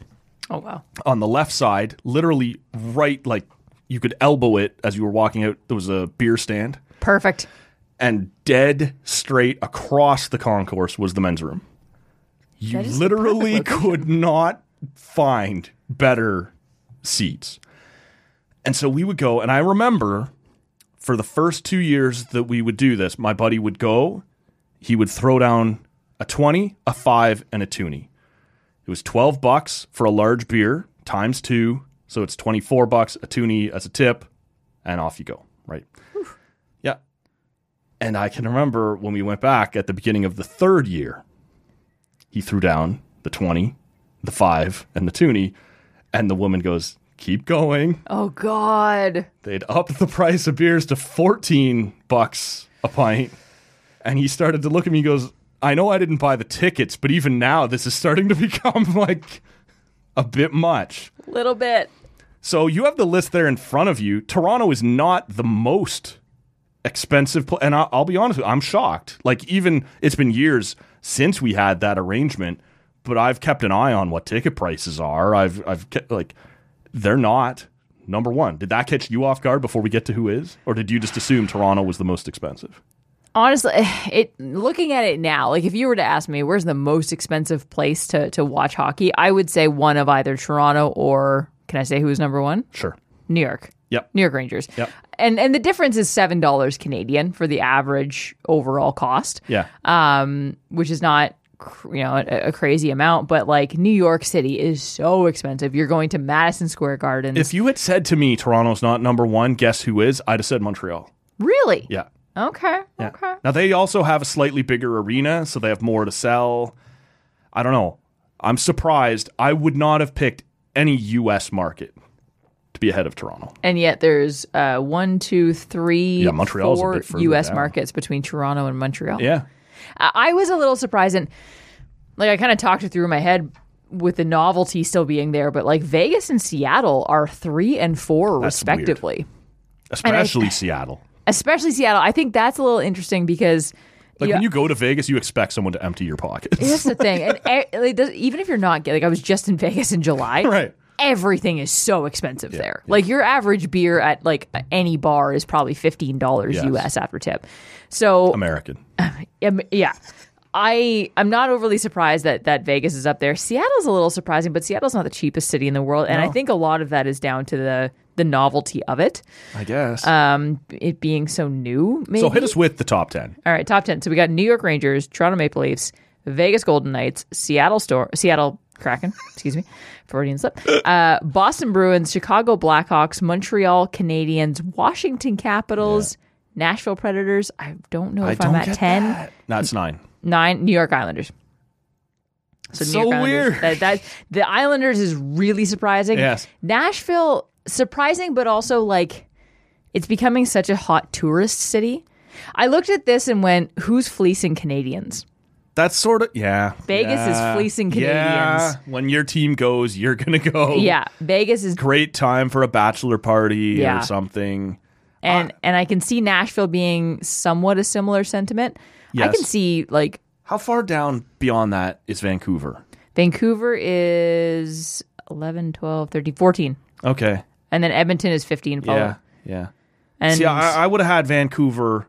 Oh wow. on the left side, literally right, like you could elbow it as you were walking out. There was a beer stand, Perfect. and dead straight across the concourse was the men's room. You That is the literally could not find better seats. And so we would go, and I remember for the first two years that we would do this, my buddy would go, he would throw down a 20, a 5, and a toonie. It was 12 bucks for a large beer times two. So it's 24 bucks, a toonie as a tip, and off you go, right? Yeah. And I can remember when we went back at the beginning of the third year, he threw down the 20, the 5, and the toonie, and the woman goes, keep going. Oh God. They'd upped the price of beers to 14 bucks a pint. And he started to look at me and goes, I know I didn't buy the tickets, but even now this is starting to become like a bit much. A little bit. So you have the list there in front of you. Toronto is not the most expensive, pl- and I'll, I'll be honest with you, I'm shocked. Like even it's been years since we had that arrangement, but I've kept an eye on what ticket prices are. I've I've kept, like they're not number one. Did that catch you off guard before we get to who is, or did you just assume Toronto was the most expensive? Honestly, it looking at it now, like if you were to ask me where's the most expensive place to to watch hockey, I would say one of either Toronto or can I say who's number one? Sure. New York. Yep. New York Rangers. Yep. And and the difference is seven dollars Canadian for the average overall cost. Yeah. um, which is not you know a, a crazy amount, but like New York City is so expensive. You're going to Madison Square Gardens. if you had said to me Toronto's not number one, guess who is? I'd have said Montreal. really? Yeah. Okay. Yeah. Okay. Now they also have a slightly bigger arena, so they have more to sell. I don't know. I'm surprised. I would not have picked any U.S. market to be ahead of Toronto. And yet there's uh, one, two, three, Yeah, Montreal's a four U.S. down. markets between Toronto and Montreal. Yeah. I I was a little surprised, and like I kind of talked it through in my head with the novelty still being there, but like Vegas and Seattle are three and four That's weird. respectively. Especially Seattle. Especially Seattle. I think that's a little interesting because Like Yeah. when you go to Vegas, you expect someone to empty your pockets. That's the thing. And even if you're not like, I was just in Vegas in July. Right. Everything is so expensive there. Like your average beer at like any bar is probably fifteen dollars Yes. US after tip. So American. um, yeah, I I'm not overly surprised that that Vegas is up there. Seattle's a little surprising, but Seattle's not the cheapest city in the world, and I think a lot of that is down to the the novelty of it, I guess. um, it being so new. Maybe. so hit us with the top 10. All right, top ten. So we got New York Rangers, Toronto Maple Leafs, Vegas Golden Knights, Seattle Storm, Seattle Kraken, excuse me, Freudian slip. Uh, Boston Bruins, Chicago Blackhawks, Montreal Canadiens, Washington Capitals, Nashville Predators. I don't know if I I'm at ten. that. No, it's nine. Nine, New York Islanders. So, New So York Islanders. weird. That, that the Islanders is really surprising. Yes. Nashville surprising, but also like it's becoming such a hot tourist city. I looked at this and went, "Who's fleecing Canadians?" That's sort of yeah. Vegas is yeah, fleecing Yeah. Canadians. When your team goes, you're gonna go. Yeah, Vegas is, Great time for a bachelor party Yeah. or something. and and I can see Nashville being somewhat a similar sentiment. I can see like How far down beyond that is Vancouver? Vancouver is 11, 12, 13, 14. Okay. And then Edmonton is 15. Follow. Yeah. Yeah. And See, I, I would have had Vancouver.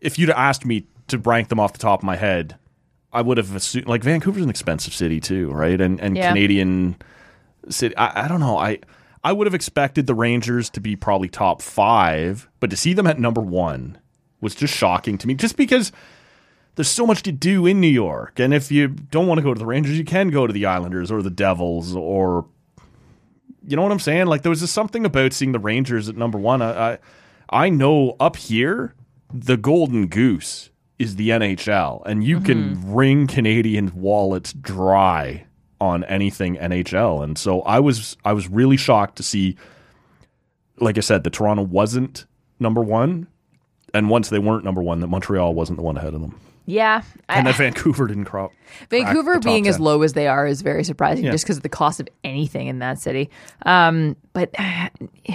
If you'd asked me to rank them off the top of my head, I would have assumed like Vancouver's an expensive city too, right? And and Yeah. Canadian city. I, I don't know. I I would have expected the Rangers to be probably top five, but to see them at number one was just shocking to me. Just because there's so much to do in New York, and if you don't want to go to the Rangers, you can go to the Islanders or the Devils or you know what I'm saying? Like there was just something about seeing the Rangers at number one. I I, I know up here the golden goose is the NHL, and you can mm-hmm. wring Canadian wallets dry on anything NHL. And so I was I was really shocked to see, like I said, that Toronto wasn't number one, and once they weren't number one, that Montreal wasn't the one ahead of them, yeah, I- and that Vancouver didn't crop. Vancouver being as low as they are is very surprising Yeah. just because of the cost of anything in that city. Um, but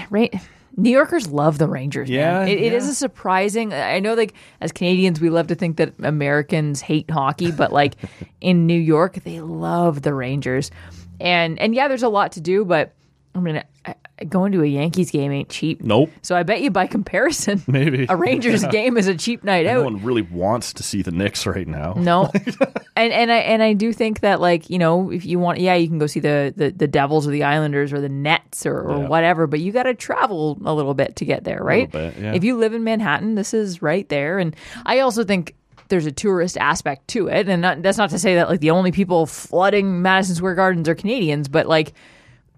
right, New Yorkers love the Rangers. Yeah, It, it is a surprising. I know, like as Canadians, we love to think that Americans hate hockey, but like in New York, they love the Rangers. And and yeah, there's a lot to do, but I mean, I, I- going to a Yankees game ain't cheap. Nope. So I bet you by comparison, Maybe. a Rangers game is a cheap night out. No one really wants to see the Knicks right now. No, and and I and I do think that like you know if you want, yeah, you can go see the the, the Devils or the Islanders or the Nets or, or Yeah. whatever, but you got to travel a little bit to get there, right? bit, yeah. If you live in Manhattan, this is right there, and I also think there's a tourist aspect to it, and not, that's not to say that like the only people flooding Madison Square Gardens are Canadians, but like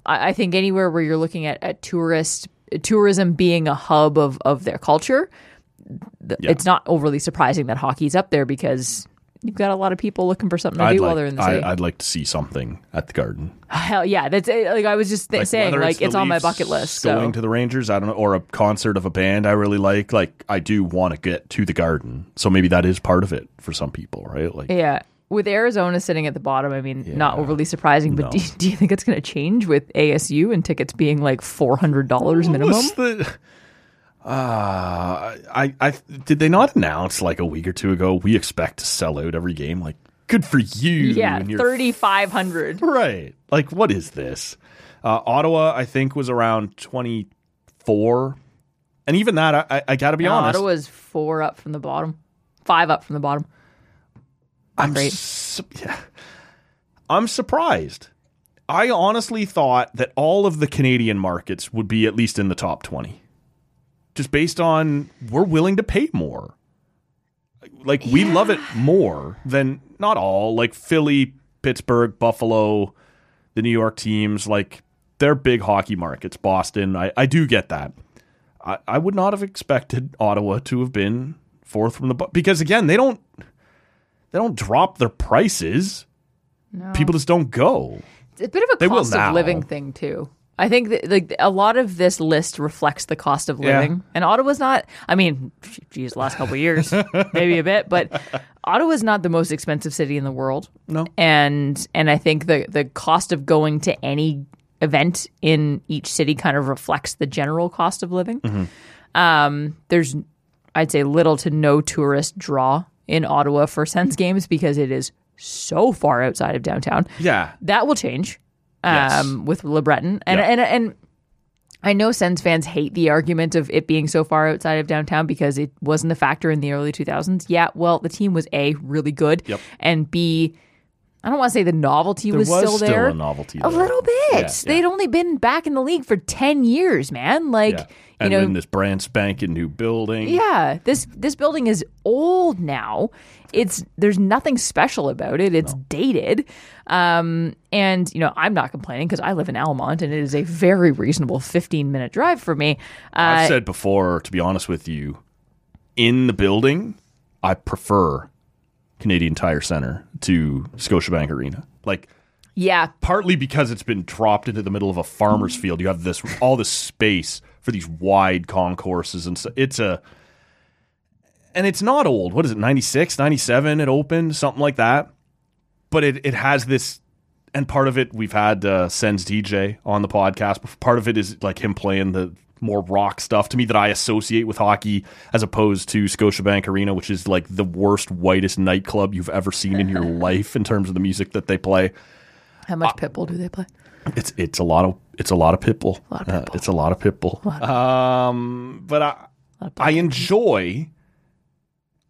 I, I think anywhere where you're looking at, at tourist tourism being a hub of of their culture, th- Yeah. it's not overly surprising that hockey's up there because you've got a lot of people looking for something to I'd do like, while they're in the city. I, would like to see something at the Garden. Hell yeah, that's uh, like I was just th- saying, whether like it's on my bucket list. So Going to the Rangers, I don't know, or a concert of a band I really like. Like I do want to get to the Garden, so maybe that is part of it for some people, right? Like yeah, with Arizona sitting at the bottom, I mean, not overly surprising. But No. do, do you think it's going to change with ASU and tickets being like four hundred dollars minimum? What's the? Uh, I, I did they not announce like a week or two ago? We expect to sell out every game. Like, good for you. Yeah, thirty five hundred. Right. Like, what is this? Uh, Ottawa, I think, was around 24. And even that, I, I, I got to be honest. Ottawa's four up from the bottom, five up from the bottom. I'm great. su- yeah. I'm surprised. I honestly thought that all of the Canadian markets would be at least in the top 20. Just based on we're willing to pay more. Like we love it more than not all, like Philly, Pittsburgh, Buffalo, the New York teams, like they're big hockey markets. Boston, I, I do get that. I, I would not have expected Ottawa to have been fourth from the bu- because again, they don't they don't drop their prices. People just don't go. It's a bit of a They cost of living thing too. I think that like a lot of this list reflects the cost of Yeah. living, and Ottawa's not. I mean, geez, last couple years, maybe a bit, but Ottawa's not the most expensive city in the world. No. And and I think the the cost of going to any event in each city kind of reflects the general cost of living. Um, there's I'd say little to no tourist draw in Ottawa for Sens games because it is so far outside of downtown. Yeah. That will change Yes. um, with Le Breton. And, Yeah. and and I know Sens fans hate the argument of it being so far outside of downtown because it wasn't a factor in the early 2000s. Yeah, well, the team was A, really good, Yep. and B, I don't want to say the novelty There was, was still still there. a novelty A little bit. Yeah, yeah. They'd only been back in the league for 10 years, man. Like, Yeah. you know, in this brand spanking new building. yeah, this this building is old now. It's there's nothing special about it. It's dated, um, and you know I'm not complaining because I live in Almonte and it is a very reasonable 15 minute drive for me. Uh, I've said before, to be honest with you, in the building, I prefer Canadian Tire Center to Scotiabank Arena. Like, yeah, partly because it's been dropped into the middle of a farmer's field. You have this all this space for these wide concourses, and so it's a and it's not old. What is it? 96, 97 it opened, something like that. But it it has this and part of it we've had uh, Sens DJ on the podcast. But part of it is like him playing the more rock stuff to me that I associate with hockey as opposed to Scotiabank Arena, which is like the worst, whitest nightclub you've ever seen in your life in terms of the music that they play. how much Pitbull do they play? It's it's a lot of it's a lot of pitbull. lot of Uh, it's a lot of pitbull. Um, but I I enjoy.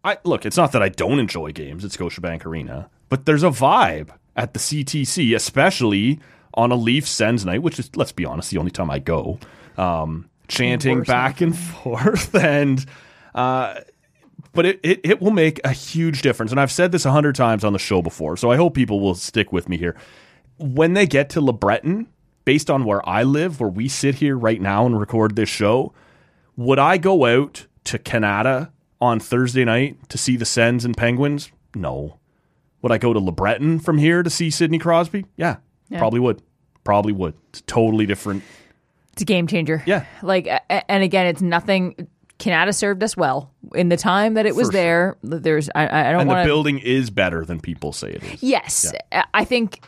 I look. It's not that I don't enjoy games at Scotiabank Arena, but there's a vibe at the CTC, especially on a Leaf Sens night, which is let's be honest, the only time I go. Um, chanting back and forth and. Uh, but it, it, it will make a huge difference. And I've said this a hundred times on the show before, so I hope people will stick with me here. When they get to Le Breton, based on where I live, where we sit here right now and record this show, would I go out to Kanata on Thursday night to see the Sens and Penguins? No. Would I go to Le Breton from here to see Sidney Crosby? Yeah, probably would. Probably would. It's totally different. It's a game changer. Yeah. Like, a- and again, it's nothing. Kanata served us well in the time that it was For there. There's, I, I don't And the want building is better than people say it is. Yes, I- I think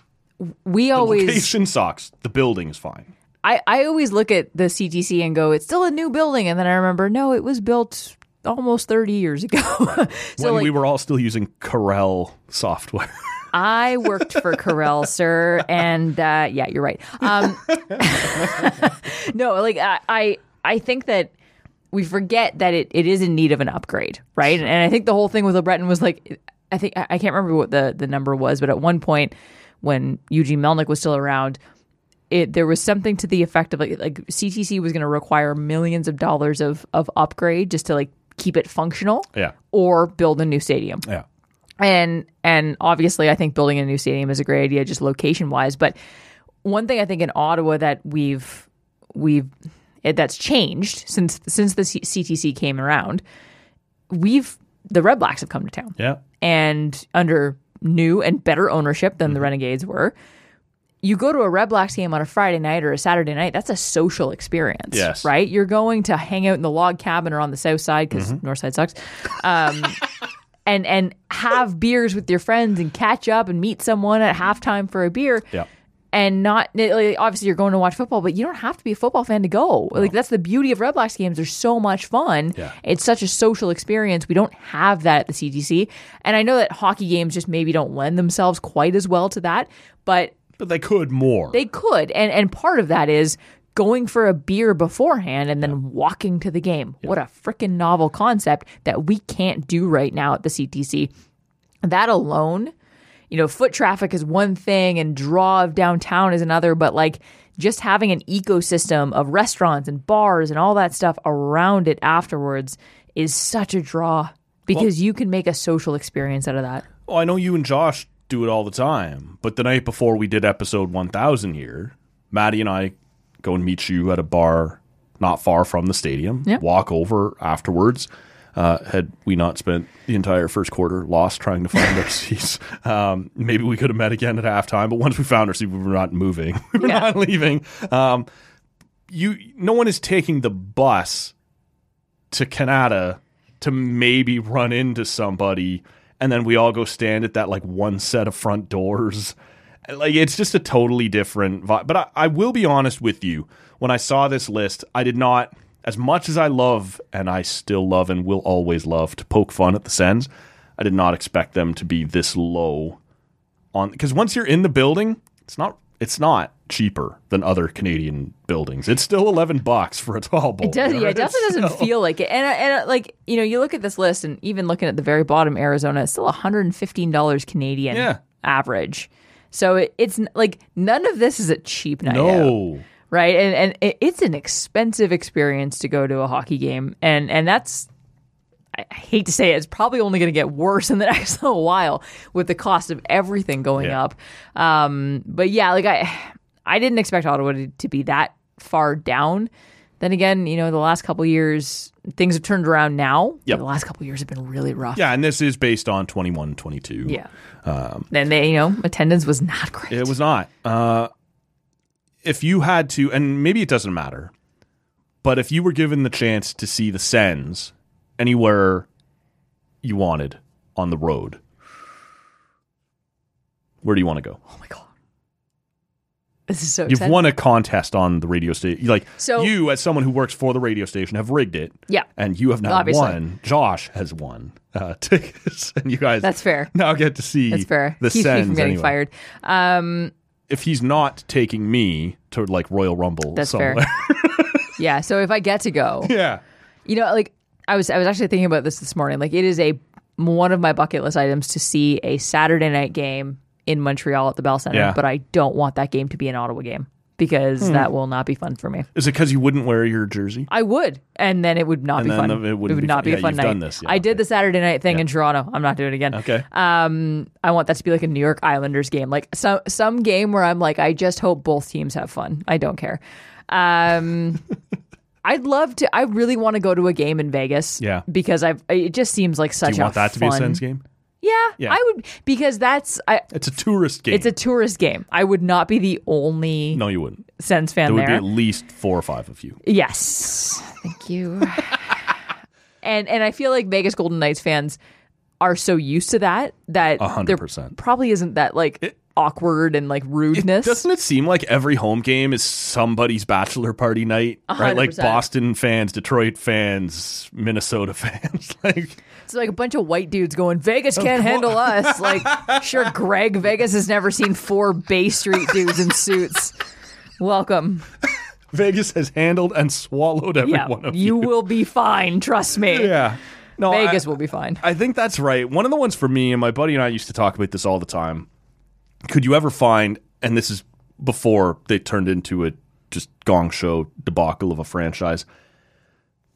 we always. Location sucks. The building is fine. I, I always look at the CTC and go, it's still a new building. And then I remember, no, it was built almost 30 years ago. so, when like, we were all still using Corel software. I worked for Corel, sir. And uh, yeah, you're right. Um, no, like, I, I, I think that we forget that it, it is in need of an upgrade, right? And, I think the whole thing with LeBreton was like, I think, I I can't remember what the, the number was, but at one point when Eugene Melnyk was still around, it there was something to the effect of like like CTC was going to require millions of dollars of of upgrade just to like keep it functional yeah. or build a new stadium. Yeah. And and obviously I think building a new stadium is a great idea just location wise, but one thing I think in Ottawa that we've we've it, that's changed since since the C- CTC came around, we've the Red Blacks have come to town Yeah. and under new and better ownership than Mm-hmm. the Renegades were. You go to a Red Blacks game on a Friday night or a Saturday night, that's a social experience. Yes. Right? You're going to hang out in the log cabin or on the south side because Mm-hmm. north side sucks. Um, and and have beers with your friends and catch up and meet someone at halftime for a beer. Yeah. And not like, obviously you're going to watch football, but you don't have to be a football fan to go. Like that's the beauty of Red Blacks games. They're so much fun. Yeah. It's such a social experience. We don't have that at the CTC. And I know that hockey games just maybe don't lend themselves quite as well to that, but But they could more. they could. And and part of that is going for a beer beforehand and then walking to the game. What a freaking novel concept that we can't do right now at the CTC. That alone, you know, foot traffic is one thing and draw of downtown is another, but like just having an ecosystem of restaurants and bars and all that stuff around it afterwards is such a draw because you can make a social experience out of that. well, I know you and Josh do it all the time, but the night before we did episode 1000 here, Maddie and I go and meet you at a bar not far from the stadium. Yeah. Walk over afterwards. Uh, had we not spent the entire first quarter lost trying to find our seats, um, maybe we could have met again at halftime. But once we found our seat, we were not moving. we were Yeah. not leaving. Um, you, no one is taking the bus to Kanata to maybe run into somebody and then we all go stand at that like one set of front doors. And, Like it's just a totally different vibe. But I, I will be honest with you. When I saw this list, I did not, as much as I love and I still love and will always love to poke fun at the Sens. I did not expect them to be this low on because once you're in the building, it's not it's not cheaper than other Canadian buildings. It's still eleven bucks for a tall bowl. It does, yeah, it definitely doesn't feel like it. And, and like, you know, you look at this list and even looking at the very bottom, Arizona, it's still $115 Canadian Yeah. average. So it, it's like none of this is a cheap night out, No. right? And and it's an expensive experience to go to a hockey game, and and that's I I hate to say it, it's probably only going to get worse in the next little while with the cost of everything going Yeah. up. Um, but yeah, like I, I didn't expect Ottawa to, to be that far down. Then again, you know, the last couple years, things have turned around now. Yep. The last couple years have been really rough. Yeah, and this is based on 21 22. Yeah. and they, you know, attendance was not great. It was not. Uh, if you had to, and maybe it doesn't matter, but if you were given the chance to see the Sens anywhere you wanted on the road, where do you want to go? oh my god, this is so. You've exciting. won a contest on the radio station. Like So- you, as someone who works for the radio station, have rigged it. Yeah. and you have not Obviously. won. Josh has won uh, tickets, and you guys. That's fair. Now get to see. That's fair. The Keeps me Sens from getting anyway. fired. Um, If he's not taking me to like Royal Rumble, That's somewhere. fair. yeah. So if I get to go, yeah. You know, like I was I was actually thinking about this this morning. Like it is a one of my bucket list items to see a Saturday night game in Montreal at the Bell Center, Yeah. but I don't want that game to be an Ottawa game because Hmm. that will not be fun for me. Is it because you wouldn't wear your jersey? I would, and then it would not And be then fun. it wouldn't be not fun. be Yeah, a fun you've night. done this. Yeah, I did the Saturday night thing in Toronto. I'm not doing it again. Okay. Um, I want that to be like a New York Islanders game, like some some game where I'm like, I just hope both teams have fun. I don't care. Um, I'd love to. I really want to go to a game in Vegas. Yeah. because I've. It just seems like such. Do such you want a that to be a fun- Sens game? Yeah, Yeah. I would because that's I. It's a tourist game. It's a tourist game. I would not be the only no, you wouldn't. Sens fan There would there. be at least four or five of you. Yes. Thank you. and and I feel like Vegas Golden Knights fans are so used to that that A hundred there percent. probably isn't that like awkward and like rudeness. Doesn't it seem like every home game is somebody's bachelor party night? Right? Like Boston fans, Detroit fans, Minnesota fans. like It's like a bunch of white dudes going, Vegas can't handle us. Like, sure, Greg, Vegas has never seen four Bay Street dudes in suits. Welcome. Vegas has handled and swallowed every Yeah, one of you you. will be fine. Trust me. Yeah. No, Vegas I- will be fine. I think that's right. One of the ones for me, and my buddy and I used to talk about this all the time. Could you ever find, and this is before they turned into a just gong show debacle of a franchise,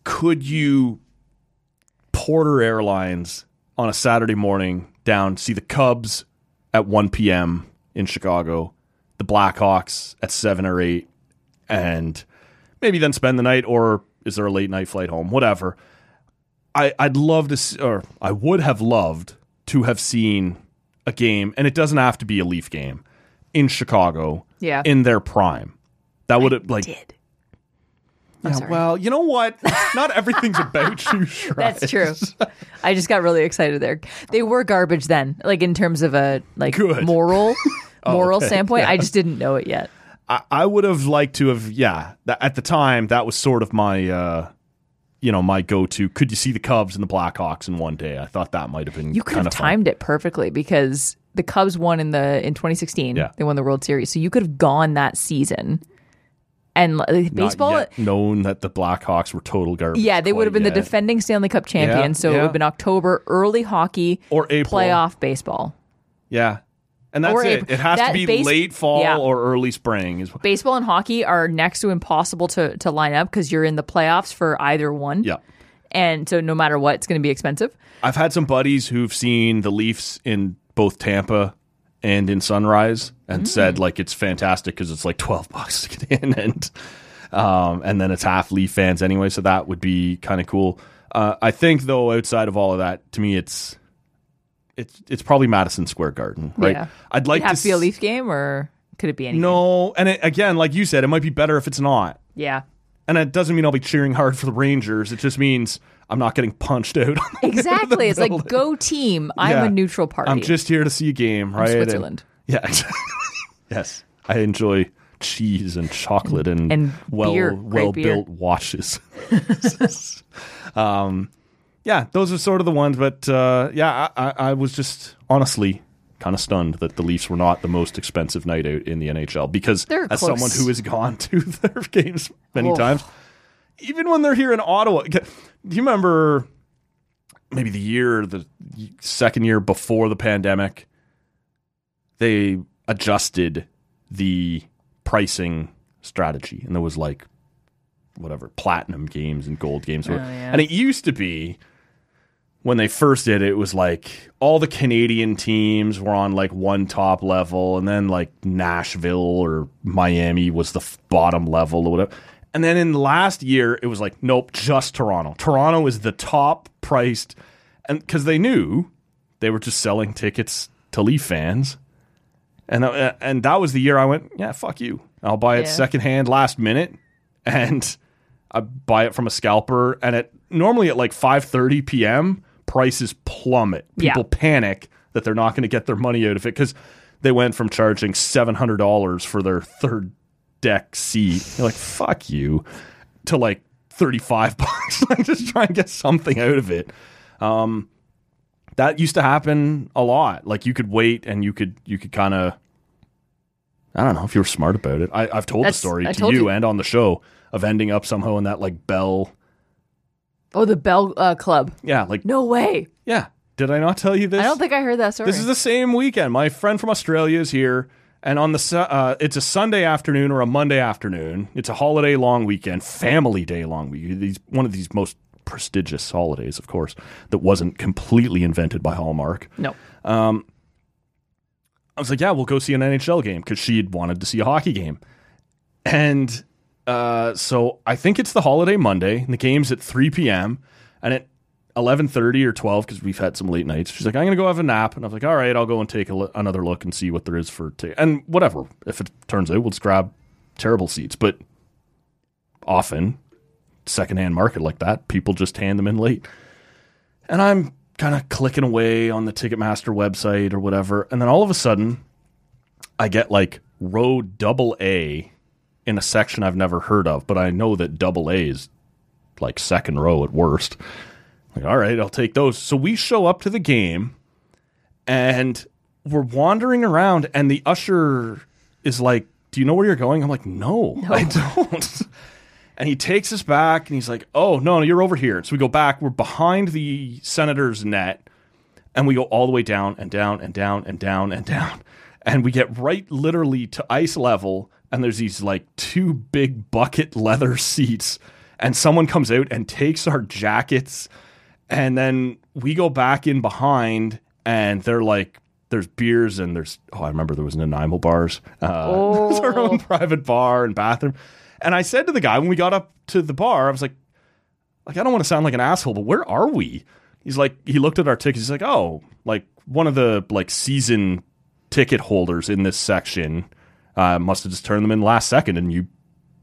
could you Porter Airlines on a Saturday morning down, see the Cubs at 1 p.m. in Chicago, the Blackhawks at 7 or 8, and maybe then spend the night, or is there a late night flight home? Whatever. I, I'd love to, see, or I would have loved to have seen a game, and it doesn't have to be a Leaf game in Chicago, Yeah. in their prime. That would have like, Did. Yeah, sorry. well, you know what? Not everything's about you. Shred. That's true. I just got really excited there. They were garbage then, like in terms of a like Good. moral moral okay. standpoint. I just didn't know it yet. I, I would have liked to have, yeah. That, at the time, that was sort of my, uh, you know, my go-to. Could you see the Cubs and the Blackhawks in one day? I thought that might have been You could have of fun. timed it perfectly because the Cubs won in the in 2016. Yeah. They won the World Series, so you could have gone that season. And like, uh, Not baseball, yet known that the Blackhawks were total garbage. yeah, they would have been quite the defending Stanley Cup champions. so it would have been October, early hockey, Or April. playoff baseball. Yeah. And that's Or it. April. It has That to be base- late fall yeah. or early spring. Is Baseball and hockey are next to impossible to to line up because you're in the playoffs for either one. yeah. and so no matter what, it's going to be expensive. I've had some buddies who've seen the Leafs in both Tampa and in Sunrise and Mm. said like it's fantastic because it's like twelve bucks to get in and um, and then it's half Leaf fans anyway, so that would be kind of cool. Uh, I think though, outside of all of that, to me, it's it's it's probably Madison Square Garden, right? Yeah. I'd like to be a Leaf game, or could it be anything? No, and it, again, like you said, it might be better if it's not. Yeah. and it doesn't mean I'll be cheering hard for the Rangers. It just means I'm not getting punched out. Exactly. It's like go team. I'm Yeah. a neutral party. I'm just here to see a game, right? And- Switzerland. yeah, exactly. yes. I enjoy cheese and chocolate and, And well beer, well built watches. um, yeah, those are sort of the ones. But uh, yeah, I, I, I was just honestly kind of stunned that the Leafs were not the most expensive night out in the NHL because They're as close. someone who has gone to their games many Oh. times, even when they're here in Ottawa, do you remember maybe the year, the second year before the pandemic? They adjusted the pricing strategy, and there was like whatever platinum games and gold games, Oh, yeah. and it used to be when they first did it, it was like all the Canadian teams were on like one top level, and then like Nashville or Miami was the f- bottom level or whatever. And then in last year, it was like, nope, just Toronto. Toronto is the top priced, and because they knew they were just selling tickets to Leaf fans, and uh, and that was the year I went, yeah, fuck you, I'll buy it Yeah. secondhand last minute, and I buy it from a scalper, and it normally at like five thirty p.m. prices plummet. People Yeah. panic that they're not going to get their money out of it because they went from charging seven hundred dollars for their third deck seat. You're like, fuck you, to like thirty five bucks. like just try and get something out of it. Um, that used to happen a lot. Like you could wait and you could you could kind of. I don't know if you were smart about it. I, I've told That's- the story I to you, you. and on the show of ending up somehow in that like Bell. oh, the Bell uh, Club. Yeah, like No way. yeah. Did I not tell you this? I don't think I heard that story. This is the same weekend. My friend from Australia is here, and on the uh, it's a Sunday afternoon or a Monday afternoon. It's a holiday long weekend, family day long week. These one of these most prestigious holidays, of course, that wasn't completely invented by Hallmark. no. I was like, yeah, we'll go see an NHL game because she had wanted to see a hockey game. And uh, so I think it's the holiday Monday, and the game's at 3 p.m. And at 11.30 or 12, because we've had some late nights, she's like, I'm to go have a nap. And I was like, all right, I'll go and take another look and see what there is for t- And whatever. If it turns out, we'll just grab terrible seats. But often, secondhand market like that, people just hand them in late. And I'm kind of clicking away on the Ticketmaster website or whatever. And then all of a sudden, I get like row double A in a section I've never heard of, but I know that double A is like second row at worst. Like, all right, I'll take those. So we show up to the game and we're wandering around, and the usher is like, Do you know where you're going? I'm like, No, I don't. And he takes us back and he's like, Oh, no, no, you're over here. So we go back. We're behind the Senator's net and we go all the way down and down and down and down and down. And we get right literally to ice level. And there's these like two big bucket leather seats. And someone comes out and takes our jackets. And then we go back in behind and they're like, there's beers and there's oh I remember there was Nanaimo bars. Uh, there's our own private bar and bathroom. And I said to the guy when we got up to the bar, I was like, like I don't want to sound like an asshole, but where are we? He's like, he looked at our tickets. He's like, oh, like one of the like season ticket holders in this section uh, must have just turned them in last second, and you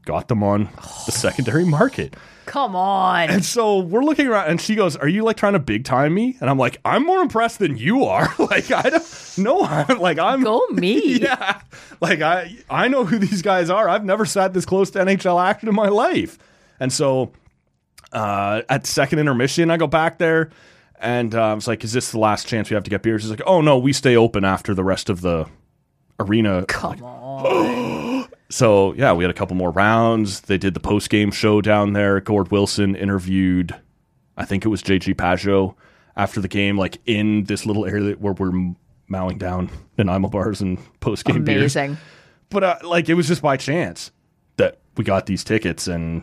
got them on the secondary market. Come on. And so we're looking around, and she goes, "Are you like trying to big time me?" And I'm like, "I'm more impressed than you are. like I don't know. I'm like I'm Go me. yeah, like I I know who these guys are. I've never sat this close to NHL action in my life, and so uh, at second intermission, I go back there, and uh, I was like, "Is this the last chance we have to get beers?" He's like, "Oh no, we stay open after the rest of the arena." Come on. So yeah, we had a couple more rounds. They did the post game show down there. Gord Wilson interviewed, I think it was JG Pageau after the game, like in this little area where we're mowing down Nanaimo bars and post game beers. Amazing. But uh, like it was just by chance that we got these tickets, and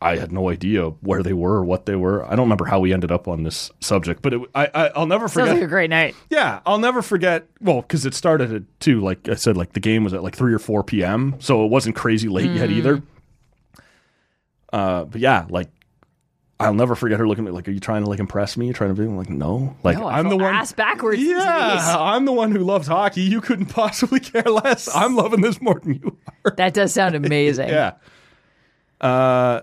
I had no idea where they were or what they were. I don't remember how we ended up on this subject, but it, I, I I'll never Sounds forget. like a great night. Yeah, I'll never forget. Well, because it started at two. Like I said, like the game was at like three or four p.m., so it wasn't crazy late yet either. Uh, but yeah, like I'll never forget her looking at me like, "Are you trying to like impress me? You're trying to be I'm like, no, like No, I'm the one ass backwards. Yeah. I'm the one who loves hockey. You couldn't possibly care less. I'm loving this more than you are. That does sound amazing. Yeah. Uh,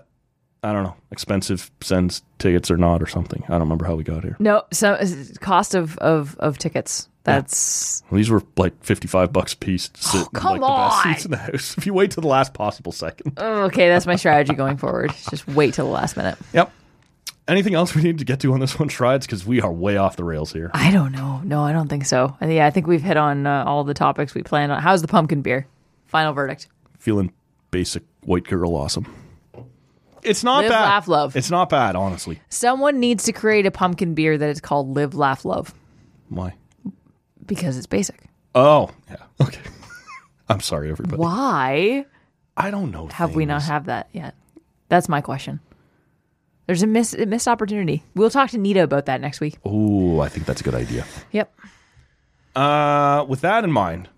I don't know. Expensive Sens tickets or not or something. I don't remember how we got here. No, so cost of of of tickets. That's These were like fifty-five bucks a piece. To sit Oh, come like, the best on. seats in the house. If you wait to the last possible second. oh, okay. That's my strategy going forward. Just wait till the last minute. Yep. Anything else we need to get to on this one, Schreids? Because we are way off the rails here. I don't know. No, I don't think so. I- Yeah, I think we've hit on uh, all the topics we planned on. How's the pumpkin beer? Final verdict. Feeling basic white girl awesome. It's not Live, bad. laugh, love. It's not bad, honestly. Someone needs to create a pumpkin beer that is called Live, Laugh, Love Why? because it's basic. Oh, yeah. Okay. I'm sorry, everybody. Why I don't know. have we not things. have that yet? That's my question. There's a, miss, a missed opportunity. We'll talk to Nita about that next week. Ooh, I think that's a good idea. Yep. Uh, with that in mind,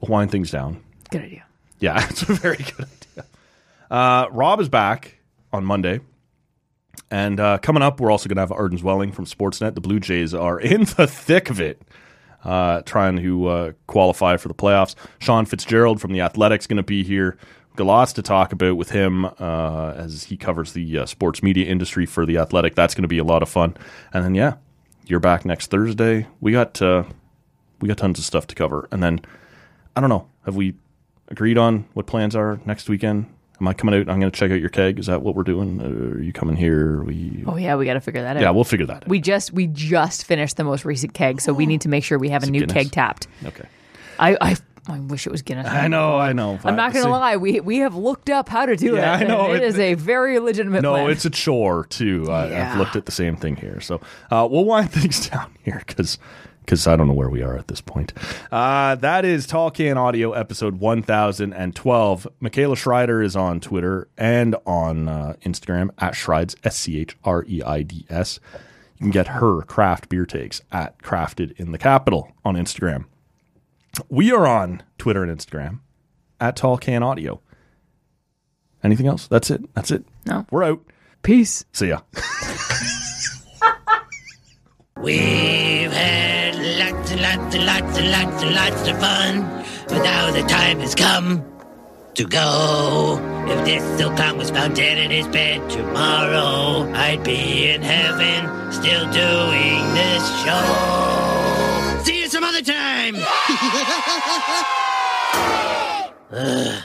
we'll wind things down. Good idea. Yeah, it's a very good idea. Uh, Rob is back on Monday. And uh, coming up, we're also going to have Arden Zwelling from Sportsnet. The Blue Jays are in the thick of it, uh, trying to uh, qualify for the playoffs. Sean Fitzgerald from The Athletic's going to be here. Got lots to talk about with him uh, as he covers the uh, sports media industry for The Athletic. That's going to be a lot of fun. And then, yeah, you're back next Thursday. We got uh, we got tons of stuff to cover. And then, I don't know, have we agreed on what plans are next weekend? Am I coming out? I'm going to check out your keg. Is that what we're doing? Uh, are you coming here? We Oh yeah, we got to figure that out. yeah, we'll figure that. out. we just we just finished the most recent keg, so we need to make sure we have a new Guinness? keg tapped. okay. I I, I wish it was Guinness. I know, I know. I'm not going to lie. We we have looked up how to do Yeah, it. I know. it It- is a very legitimate. No, plan. it's a chore too. I, Yeah. I've looked at the same thing here, so uh, we'll wind things down here because because I don't know where we are at this point. Uh, that is Tall Can Audio episode 1012. Michaela Schreider is on Twitter and on uh, Instagram at Schreids S C H R E I D S. You can get her craft beer takes at Crafted in the Capital on Instagram. We are on Twitter and Instagram at Tall Can Audio. Anything else? That's it. That's it. No. We're out. peace. See ya. We've had lots and lots and lots and lots and lots of fun, but now the time has come to go. If this Silcon was found dead in his bed tomorrow, I'd be in heaven still doing this show. See you some other time. Ugh.